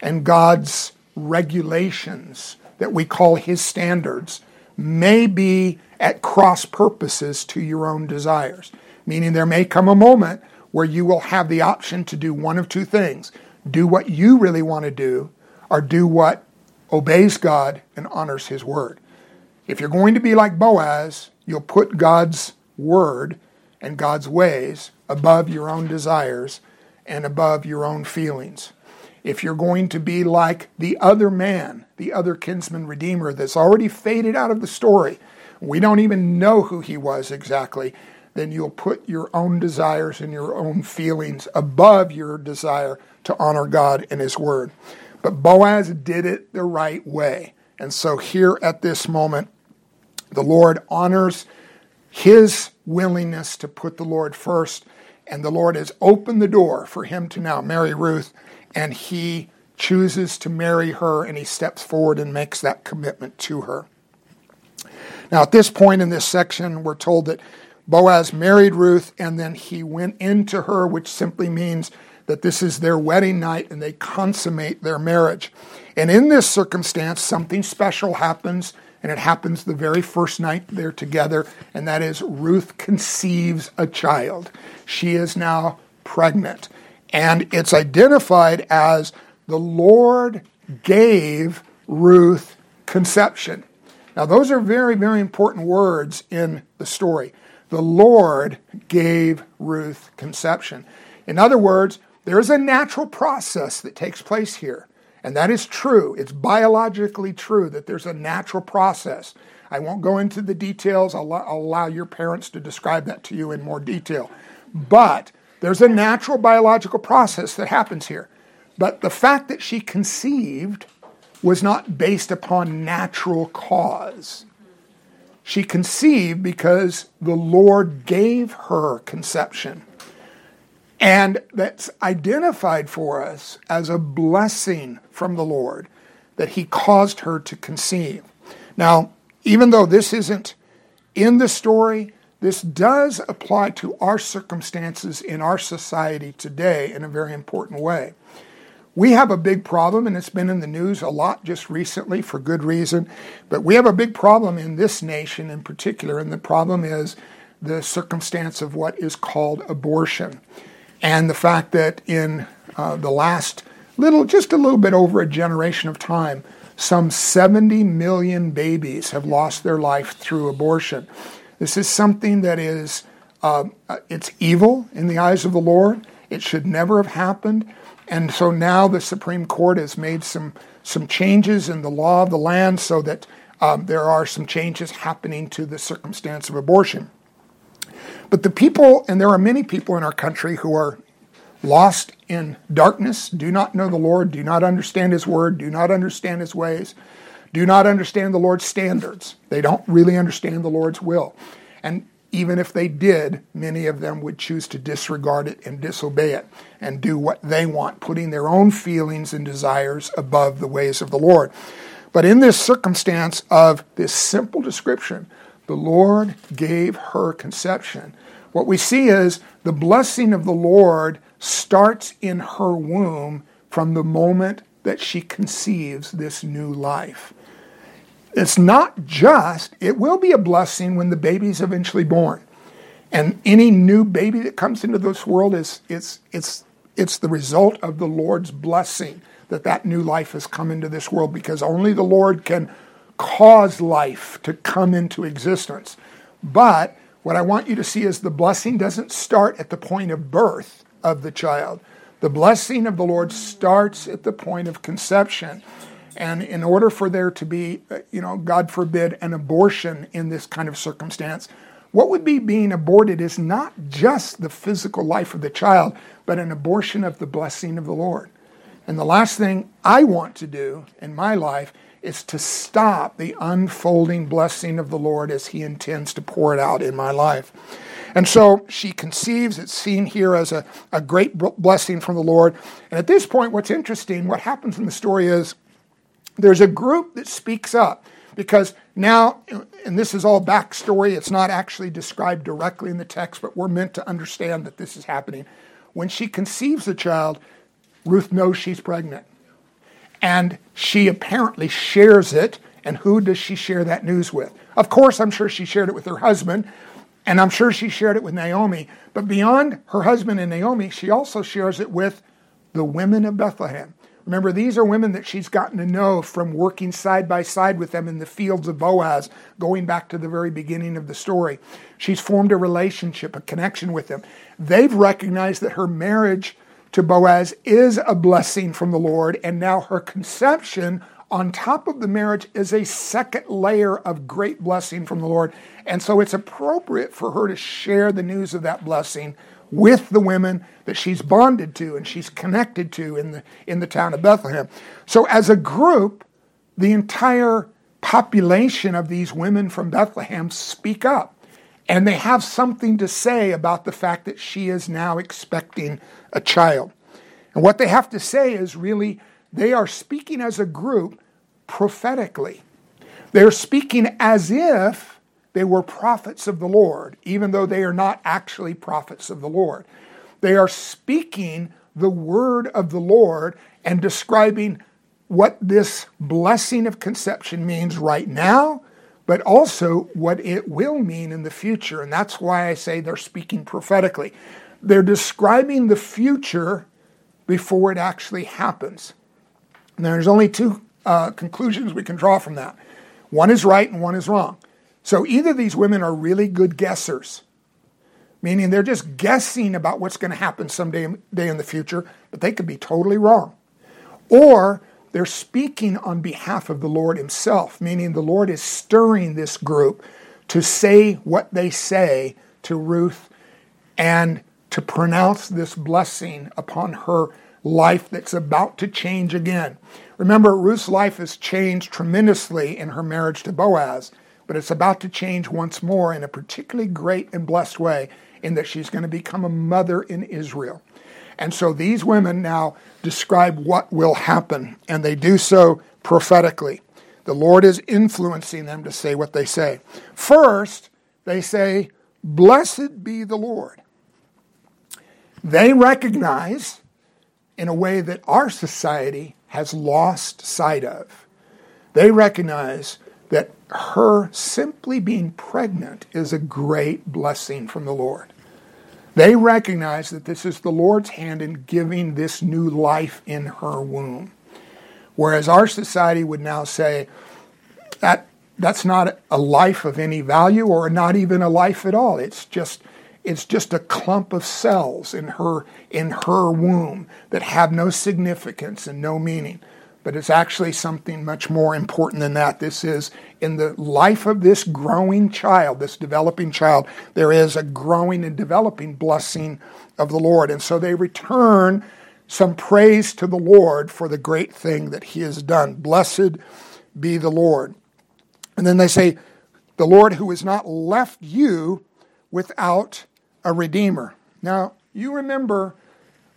and God's regulations that we call his standards may be at cross purposes to your own desires. Meaning, there may come a moment where you will have the option to do one of two things do what you really want to do, or do what obeys God and honors his word. If you're going to be like Boaz, you'll put God's word and God's ways above your own desires, and above your own feelings. If you're going to be like the other man, the other kinsman redeemer that's already faded out of the story, we don't even know who he was exactly, then you'll put your own desires and your own feelings above your desire to honor God and his word. But Boaz did it the right way. And so here at this moment, the Lord honors his willingness to put the Lord first, and the Lord has opened the door for him to now marry Ruth, and he chooses to marry her, and he steps forward and makes that commitment to her. Now, at this point in this section, we're told that Boaz married Ruth, and then he went into her, which simply means that this is their wedding night and they consummate their marriage. And in this circumstance, something special happens, and it happens the very first night they're together, and that is Ruth conceives a child. She is now pregnant. And it's identified as the Lord gave Ruth conception. Now, those are very, very important words in the story. The Lord gave Ruth conception. In other words, there is a natural process that takes place here. And that is true. It's biologically true that there's a natural process. I won't go into the details. I'll, I'll, allow your parents to describe that to you in more detail. But there's a natural biological process that happens here. But the fact that she conceived was not based upon natural cause. She conceived because the Lord gave her conception. And that's identified for us as a blessing from the Lord that He caused her to conceive. Now, even though this isn't in the story, this does apply to our circumstances in our society today in a very important way. We have a big problem, and it's been in the news a lot just recently for good reason, but we have a big problem in this nation in particular, and the problem is the circumstance of what is called abortion and the fact that in uh, the last little, just a little bit over a generation of time, some 70 million babies have lost their life through abortion. This is something that is, uh, it's evil in the eyes of the Lord. It should never have happened. And so now the Supreme Court has made some, some changes in the law of the land so that um, there are some changes happening to the circumstance of abortion. But the people, and there are many people in our country who are lost in darkness, do not know the Lord, do not understand His word, do not understand His ways, do not understand the Lord's standards. They don't really understand the Lord's will. And even if they did, many of them would choose to disregard it and disobey it and do what they want, putting their own feelings and desires above the ways of the Lord. But in this circumstance of this simple description, the Lord gave her conception. What we see is the blessing of the Lord starts in her womb from the moment that she conceives this new life. It's not just, it will be a blessing when the baby's eventually born. And any new baby that comes into this world is it's it's it's the result of the Lord's blessing that that new life has come into this world because only the Lord can cause life to come into existence. But what I want you to see is the blessing doesn't start at the point of birth of the child. The blessing of the Lord starts at the point of conception. And in order for there to be, uh, you know, God forbid, an abortion in this kind of circumstance, what would be being aborted is not just the physical life of the child, but an abortion of the blessing of the Lord. And the last thing I want to do in my life is to stop the unfolding blessing of the Lord as He intends to pour it out in my life. And so she conceives, it's seen here as a, a great blessing from the Lord. And at this point, what's interesting, what happens in the story is there's a group that speaks up because now, and this is all backstory, it's not actually described directly in the text, but we're meant to understand that this is happening. When she conceives the child, Ruth knows she's pregnant. And she apparently shares it. And who does she share that news with? Of course, I'm sure she shared it with her husband, and I'm sure she shared it with Naomi. But beyond her husband and Naomi, she also shares it with the women of Bethlehem. Remember, these are women that she's gotten to know from working side by side with them in the fields of Boaz, going back to the very beginning of the story. She's formed a relationship, a connection with them. They've recognized that her marriage to Boaz is a blessing from the Lord, and now her conception on top of the marriage is a second layer of great blessing from the Lord. And so it's appropriate for her to share the news of that blessing with the women that she's bonded to and she's connected to in the in the town of Bethlehem. So as a group, the entire population of these women from Bethlehem speak up and they have something to say about the fact that she is now expecting a child. And what they have to say is really they are speaking as a group prophetically. They're speaking as if they were prophets of the Lord, even though they are not actually prophets of the Lord. They are speaking the word of the Lord and describing what this blessing of conception means right now, but also what it will mean in the future. And that's why I say they're speaking prophetically. They're describing the future before it actually happens. And there's only two uh, conclusions we can draw from that one is right and one is wrong. So either these women are really good guessers, meaning they're just guessing about what's going to happen someday day in the future, but they could be totally wrong. Or they're speaking on behalf of the Lord Himself, meaning the Lord is stirring this group to say what they say to Ruth and to pronounce this blessing upon her life that's about to change again. Remember, Ruth's life has changed tremendously in her marriage to Boaz, but it's about to change once more in a particularly great and blessed way in that she's going to become a mother in Israel. And so these women now describe what will happen, and they do so prophetically. The Lord is influencing them to say what they say. First, they say, Blessed be the Lord. They recognize, in a way that our society has lost sight of. They recognize that her simply being pregnant is a great blessing from the Lord. They recognize that this is the Lord's hand in giving this new life in her womb. Whereas our society would now say that that's not a life of any value or not even a life at all. It's just it's just a clump of cells in her in her womb that have no significance and no meaning but it's actually something much more important than that this is in the life of this growing child this developing child there is a growing and developing blessing of the lord and so they return some praise to the lord for the great thing that he has done blessed be the lord and then they say the lord who has not left you without a redeemer. Now, you remember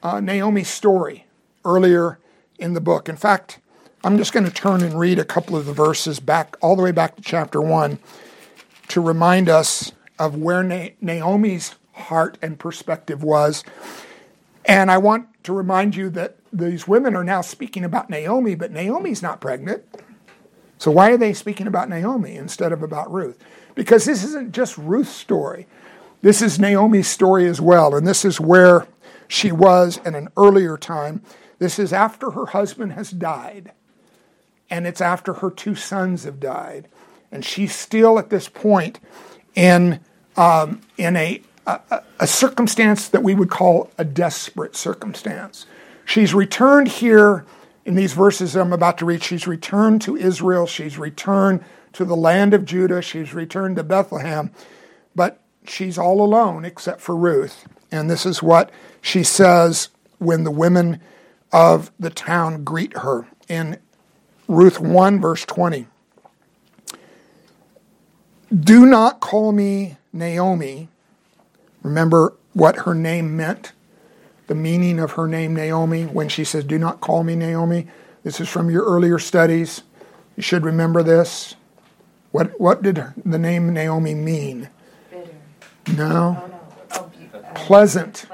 uh, Naomi's story earlier in the book. In fact, I'm just going to turn and read a couple of the verses back, all the way back to chapter 1, to remind us of where Na- Naomi's heart and perspective was. And I want to remind you that these women are now speaking about Naomi, but Naomi's not pregnant. So why are they speaking about Naomi instead of about Ruth? Because this isn't just Ruth's story. This is Naomi's story as well, and this is where she was in an earlier time. This is after her husband has died, and it's after her two sons have died. And she's still at this point in, um, in a, a, a circumstance that we would call a desperate circumstance. She's returned here in these verses I'm about to read. She's returned to Israel, she's returned to the land of Judah, she's returned to Bethlehem. But she's all alone except for Ruth. And this is what she says when the women of the town greet her in Ruth 1, verse 20. Do not call me Naomi. Remember what her name meant? The meaning of her name, Naomi, when she says, Do not call me Naomi. This is from your earlier studies. You should remember this. What, what did the name Naomi mean? Bitter. No. Oh, oh, uh, pleasant.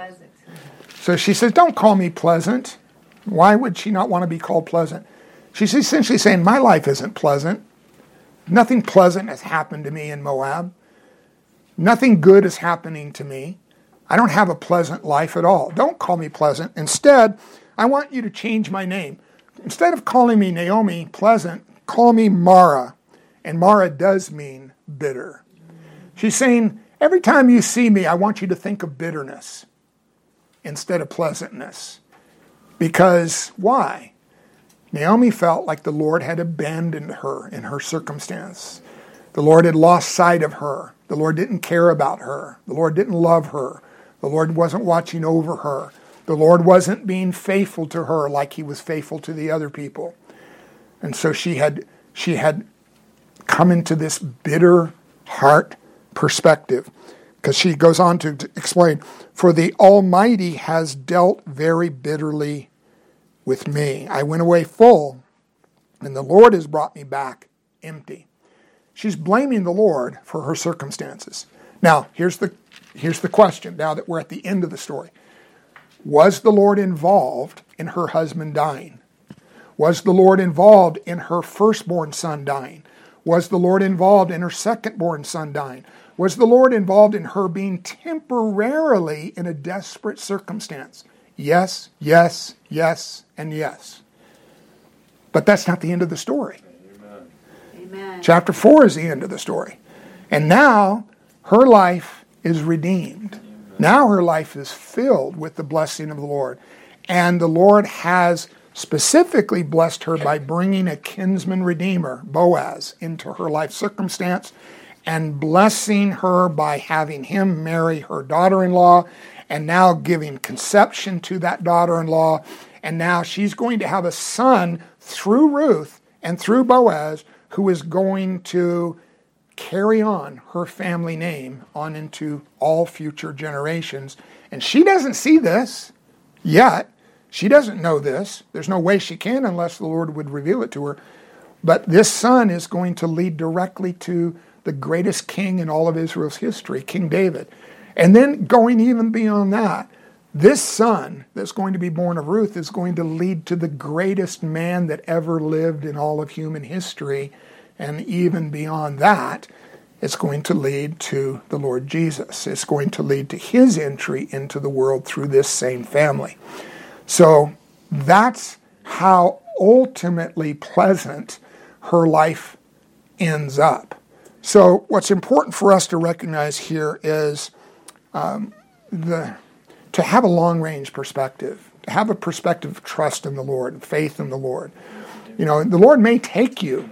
So she says, Don't call me pleasant. Why would she not want to be called pleasant? She's essentially saying, My life isn't pleasant. Nothing pleasant has happened to me in Moab. Nothing good is happening to me. I don't have a pleasant life at all. Don't call me pleasant. Instead, I want you to change my name. Instead of calling me Naomi pleasant, call me Mara. And Mara does mean bitter. She's saying, Every time you see me, I want you to think of bitterness instead of pleasantness. Because why? Naomi felt like the Lord had abandoned her in her circumstance. The Lord had lost sight of her. The Lord didn't care about her. The Lord didn't love her. The Lord wasn't watching over her. The Lord wasn't being faithful to her like he was faithful to the other people. And so she had she had come into this bitter heart perspective because she goes on to, explain for the almighty has dealt very bitterly with me. I went away full and the Lord has brought me back empty. She's blaming the Lord for her circumstances. Now, here's the here's the question now that we're at the end of the story. Was the Lord involved in her husband dying? Was the Lord involved in her firstborn son dying? Was the Lord involved in her secondborn son dying? Was the Lord involved in her being temporarily in a desperate circumstance? Yes, yes, yes, and yes. But that's not the end of the story. Amen. Chapter 4 is the end of the story. And now her life is redeemed. Now her life is filled with the blessing of the Lord. And the Lord has specifically blessed her by bringing a kinsman redeemer, Boaz, into her life circumstance and blessing her by having him marry her daughter in law and now giving conception to that daughter in law. And now she's going to have a son through Ruth and through Boaz who is going to carry on her family name on into all future generations. And she doesn't see this yet, she doesn't know this. There's no way she can unless the Lord would reveal it to her. But this son is going to lead directly to the greatest king in all of Israel's history, King David. And then going even beyond that, this son that's going to be born of Ruth is going to lead to the greatest man that ever lived in all of human history. And even beyond that, it's going to lead to the Lord Jesus. It's going to lead to his entry into the world through this same family. So that's how ultimately pleasant her life ends up. So, what's important for us to recognize here is um, the, to have a long range perspective, to have a perspective of trust in the Lord, faith in the Lord. You know, the Lord may take you.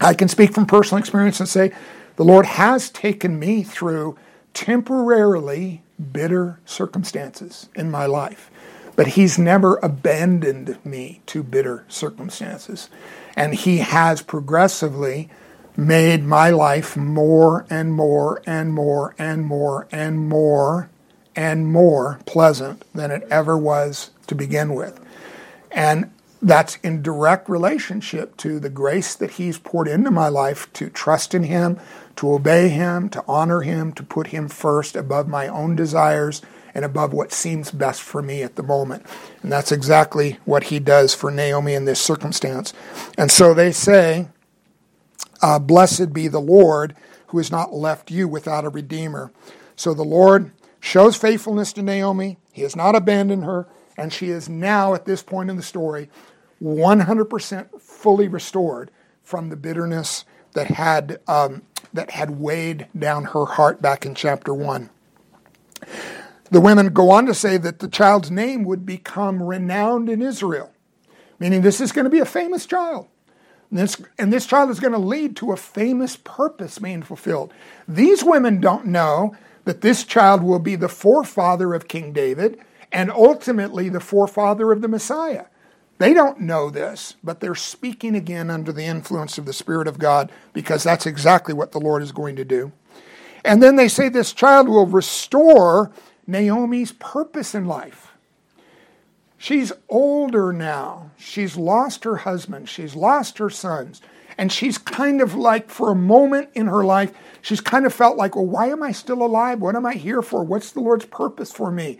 I can speak from personal experience and say, the Lord has taken me through temporarily bitter circumstances in my life. But he's never abandoned me to bitter circumstances. And he has progressively made my life more and more and more and more and more and more pleasant than it ever was to begin with. And that's in direct relationship to the grace that he's poured into my life to trust in him, to obey him, to honor him, to put him first above my own desires and above what seems best for me at the moment. And that's exactly what he does for Naomi in this circumstance. And so they say, uh, Blessed be the Lord who has not left you without a redeemer. So the Lord shows faithfulness to Naomi. He has not abandoned her. And she is now, at this point in the story, 100% fully restored from the bitterness that had, um, that had weighed down her heart back in chapter 1. The women go on to say that the child's name would become renowned in Israel, meaning this is going to be a famous child. And this, and this child is going to lead to a famous purpose being fulfilled. These women don't know that this child will be the forefather of King David and ultimately the forefather of the Messiah. They don't know this, but they're speaking again under the influence of the Spirit of God because that's exactly what the Lord is going to do. And then they say this child will restore Naomi's purpose in life. She's older now. She's lost her husband. She's lost her sons. And she's kind of like, for a moment in her life, she's kind of felt like, well, why am I still alive? What am I here for? What's the Lord's purpose for me?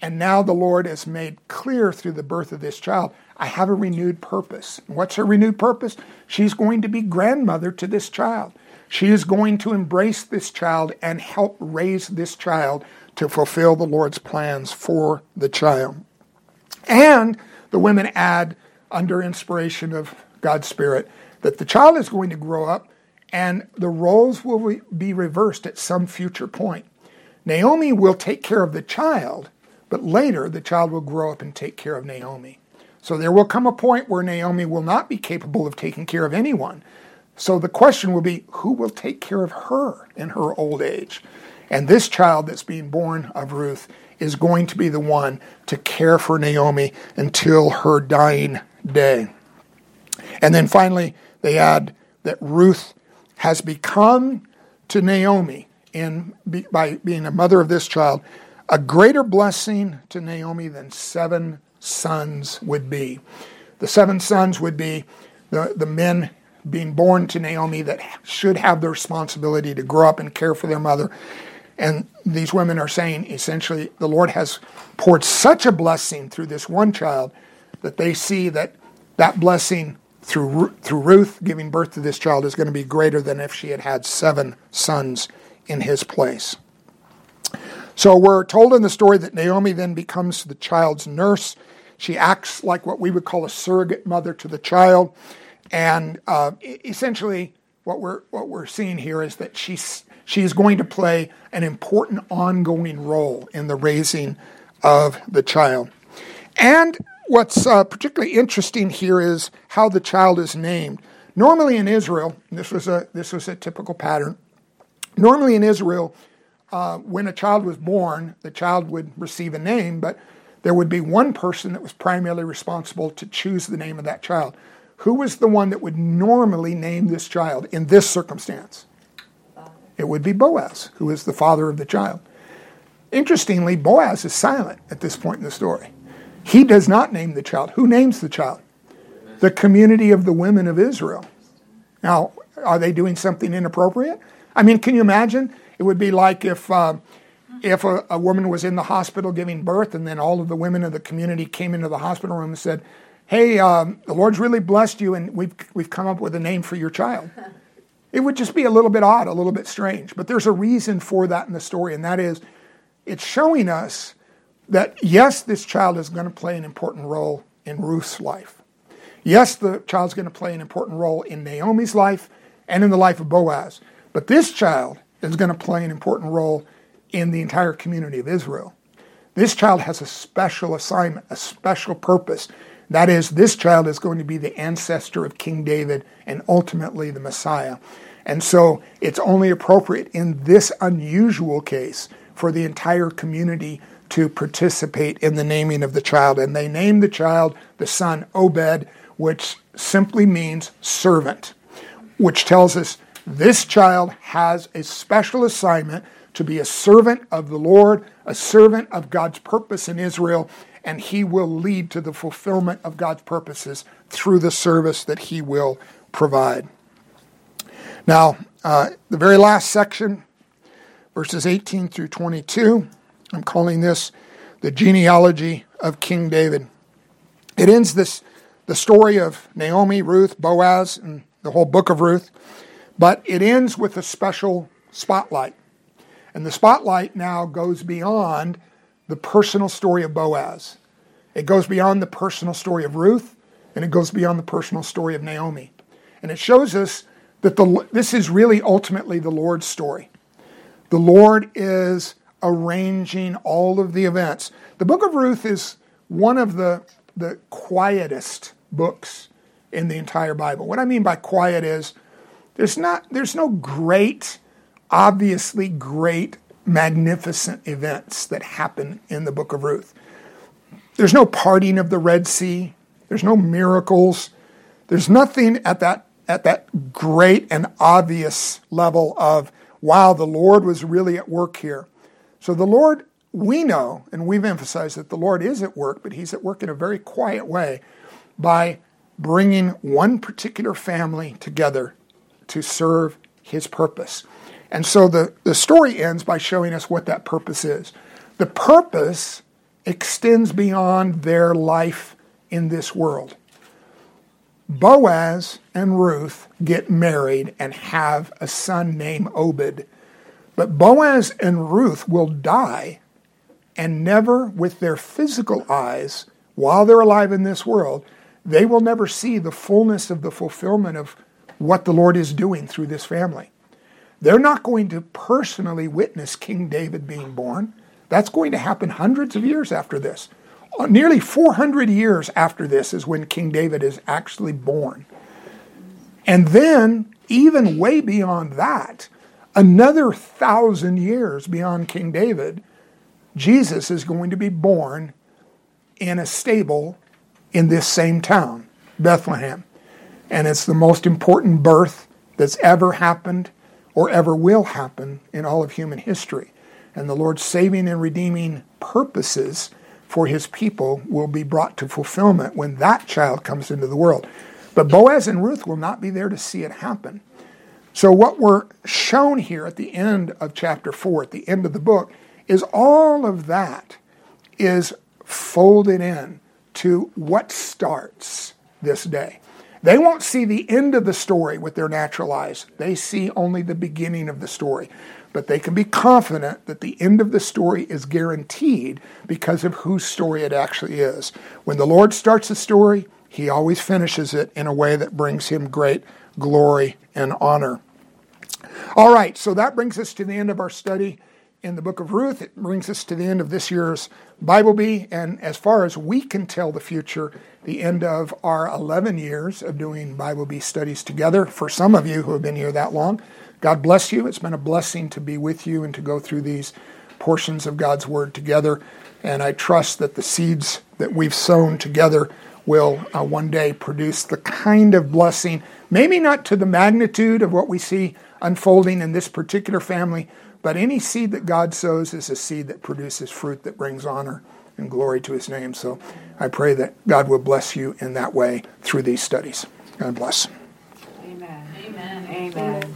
And now the Lord has made clear through the birth of this child, I have a renewed purpose. What's her renewed purpose? She's going to be grandmother to this child. She is going to embrace this child and help raise this child to fulfill the Lord's plans for the child. And the women add, under inspiration of God's Spirit, that the child is going to grow up and the roles will be reversed at some future point. Naomi will take care of the child, but later the child will grow up and take care of Naomi. So there will come a point where Naomi will not be capable of taking care of anyone. So the question will be who will take care of her in her old age? And this child that's being born of Ruth is going to be the one to care for Naomi until her dying day. And then finally, they add that Ruth has become to Naomi, in, by being a mother of this child, a greater blessing to Naomi than seven sons would be. The seven sons would be the, the men being born to Naomi that should have the responsibility to grow up and care for their mother. And these women are saying essentially the Lord has poured such a blessing through this one child that they see that that blessing through, through Ruth giving birth to this child is going to be greater than if she had had seven sons in his place. So we're told in the story that Naomi then becomes the child's nurse. She acts like what we would call a surrogate mother to the child. And uh, essentially, what we're, what we're seeing here is that she's, she is going to play an important ongoing role in the raising of the child. And what's uh, particularly interesting here is how the child is named. Normally in Israel, this was a, this was a typical pattern, Normally in Israel, uh, when a child was born, the child would receive a name, but there would be one person that was primarily responsible to choose the name of that child. Who was the one that would normally name this child in this circumstance? It would be Boaz, who is the father of the child. Interestingly, Boaz is silent at this point in the story. He does not name the child. Who names the child? The community of the women of Israel. Now, are they doing something inappropriate? I mean, can you imagine? It would be like if uh, if a, a, woman was in the hospital giving birth, and then all of the women of the community came into the hospital room and said, "Hey, um, the Lord's really blessed you, and we've we've come up with a name for your child." It would just be a little bit odd, a little bit strange. But there's a reason for that in the story, and that is, it's showing us that yes, this child is going to play an important role in Ruth's life. Yes, the child's going to play an important role in Naomi's life and in the life of Boaz. But this child is going to play an important role in the entire community of Israel. This child has a special assignment, a special purpose. That is, this child is going to be the ancestor of King David and ultimately the Messiah. And so it's only appropriate in this unusual case for the entire community to participate in the naming of the child. And they named the child the son Obed, which simply means servant, which tells us this child has a special assignment to be a servant of the Lord, a servant of God's purpose in Israel, and he will lead to the fulfillment of God's purposes through the service that he will provide. Now, uh, the very last section, verses 18 through 22, I'm calling this the genealogy of King David. It ends this the story of Naomi, Ruth, Boaz, and the whole book of Ruth. But it ends with a special spotlight. And the spotlight now goes beyond the personal story of Boaz. It goes beyond the personal story of Ruth, and it goes beyond the personal story of Naomi. And it shows us that the, this is really ultimately the Lord's story. The Lord is arranging all of the events. The book of Ruth is one of the, the quietest books in the entire Bible. What I mean by quiet is there's not there's no great, obviously great, magnificent events that happen in the book of Ruth. There's no parting of the Red Sea. There's no miracles. There's nothing at that at that great and obvious level of wow, the Lord was really at work here. So the Lord, we know, and we've emphasized that the Lord is at work, but He's at work in a very quiet way by bringing one particular family together to serve his purpose. And so the, the story ends by showing us what that purpose is. The purpose extends beyond their life in this world. Boaz and Ruth get married and have a son named Obed. But Boaz and Ruth will die and never, with their physical eyes, while they're alive in this world, they will never see the fullness of the fulfillment of what the Lord is doing through this family. They're not going to personally witness King David being born, That's going to happen hundreds of years after this. Uh, nearly 400 years after this is when King David is actually born. And then, even way beyond that, another thousand years beyond King David, Jesus is going to be born in a stable in this same town, Bethlehem. And it's the most important birth that's ever happened or ever will happen in all of human history. And the Lord's saving and redeeming purposes for his people will be brought to fulfillment when that child comes into the world. But Boaz and Ruth will not be there to see it happen. So, what we're shown here at the end of chapter 4, at the end of the book, is all of that is folded in to what starts this day. They won't see the end of the story with their natural eyes. They see only the beginning of the story. But they can be confident that the end of the story is guaranteed because of whose story it actually is. When the Lord starts a story, he always finishes it in a way that brings him great glory and honor. All right, so that brings us to the end of our study in the book of Ruth. It brings us to the end of this year's Bible Bee, and as far as we can tell the future, the end of our 11 years of doing Bible Bee studies together. For some of you who have been here that long, God bless you. It's been a blessing to be with you and to go through these portions of God's Word together. And I trust that the seeds that we've sown together will uh, one day produce the kind of blessing, maybe not to the magnitude of what we see unfolding in this particular family, but any seed that God sows is a seed that produces fruit that brings honor and glory to his name. So I pray that God will bless you in that way through these studies. God bless. Amen. Amen. Amen.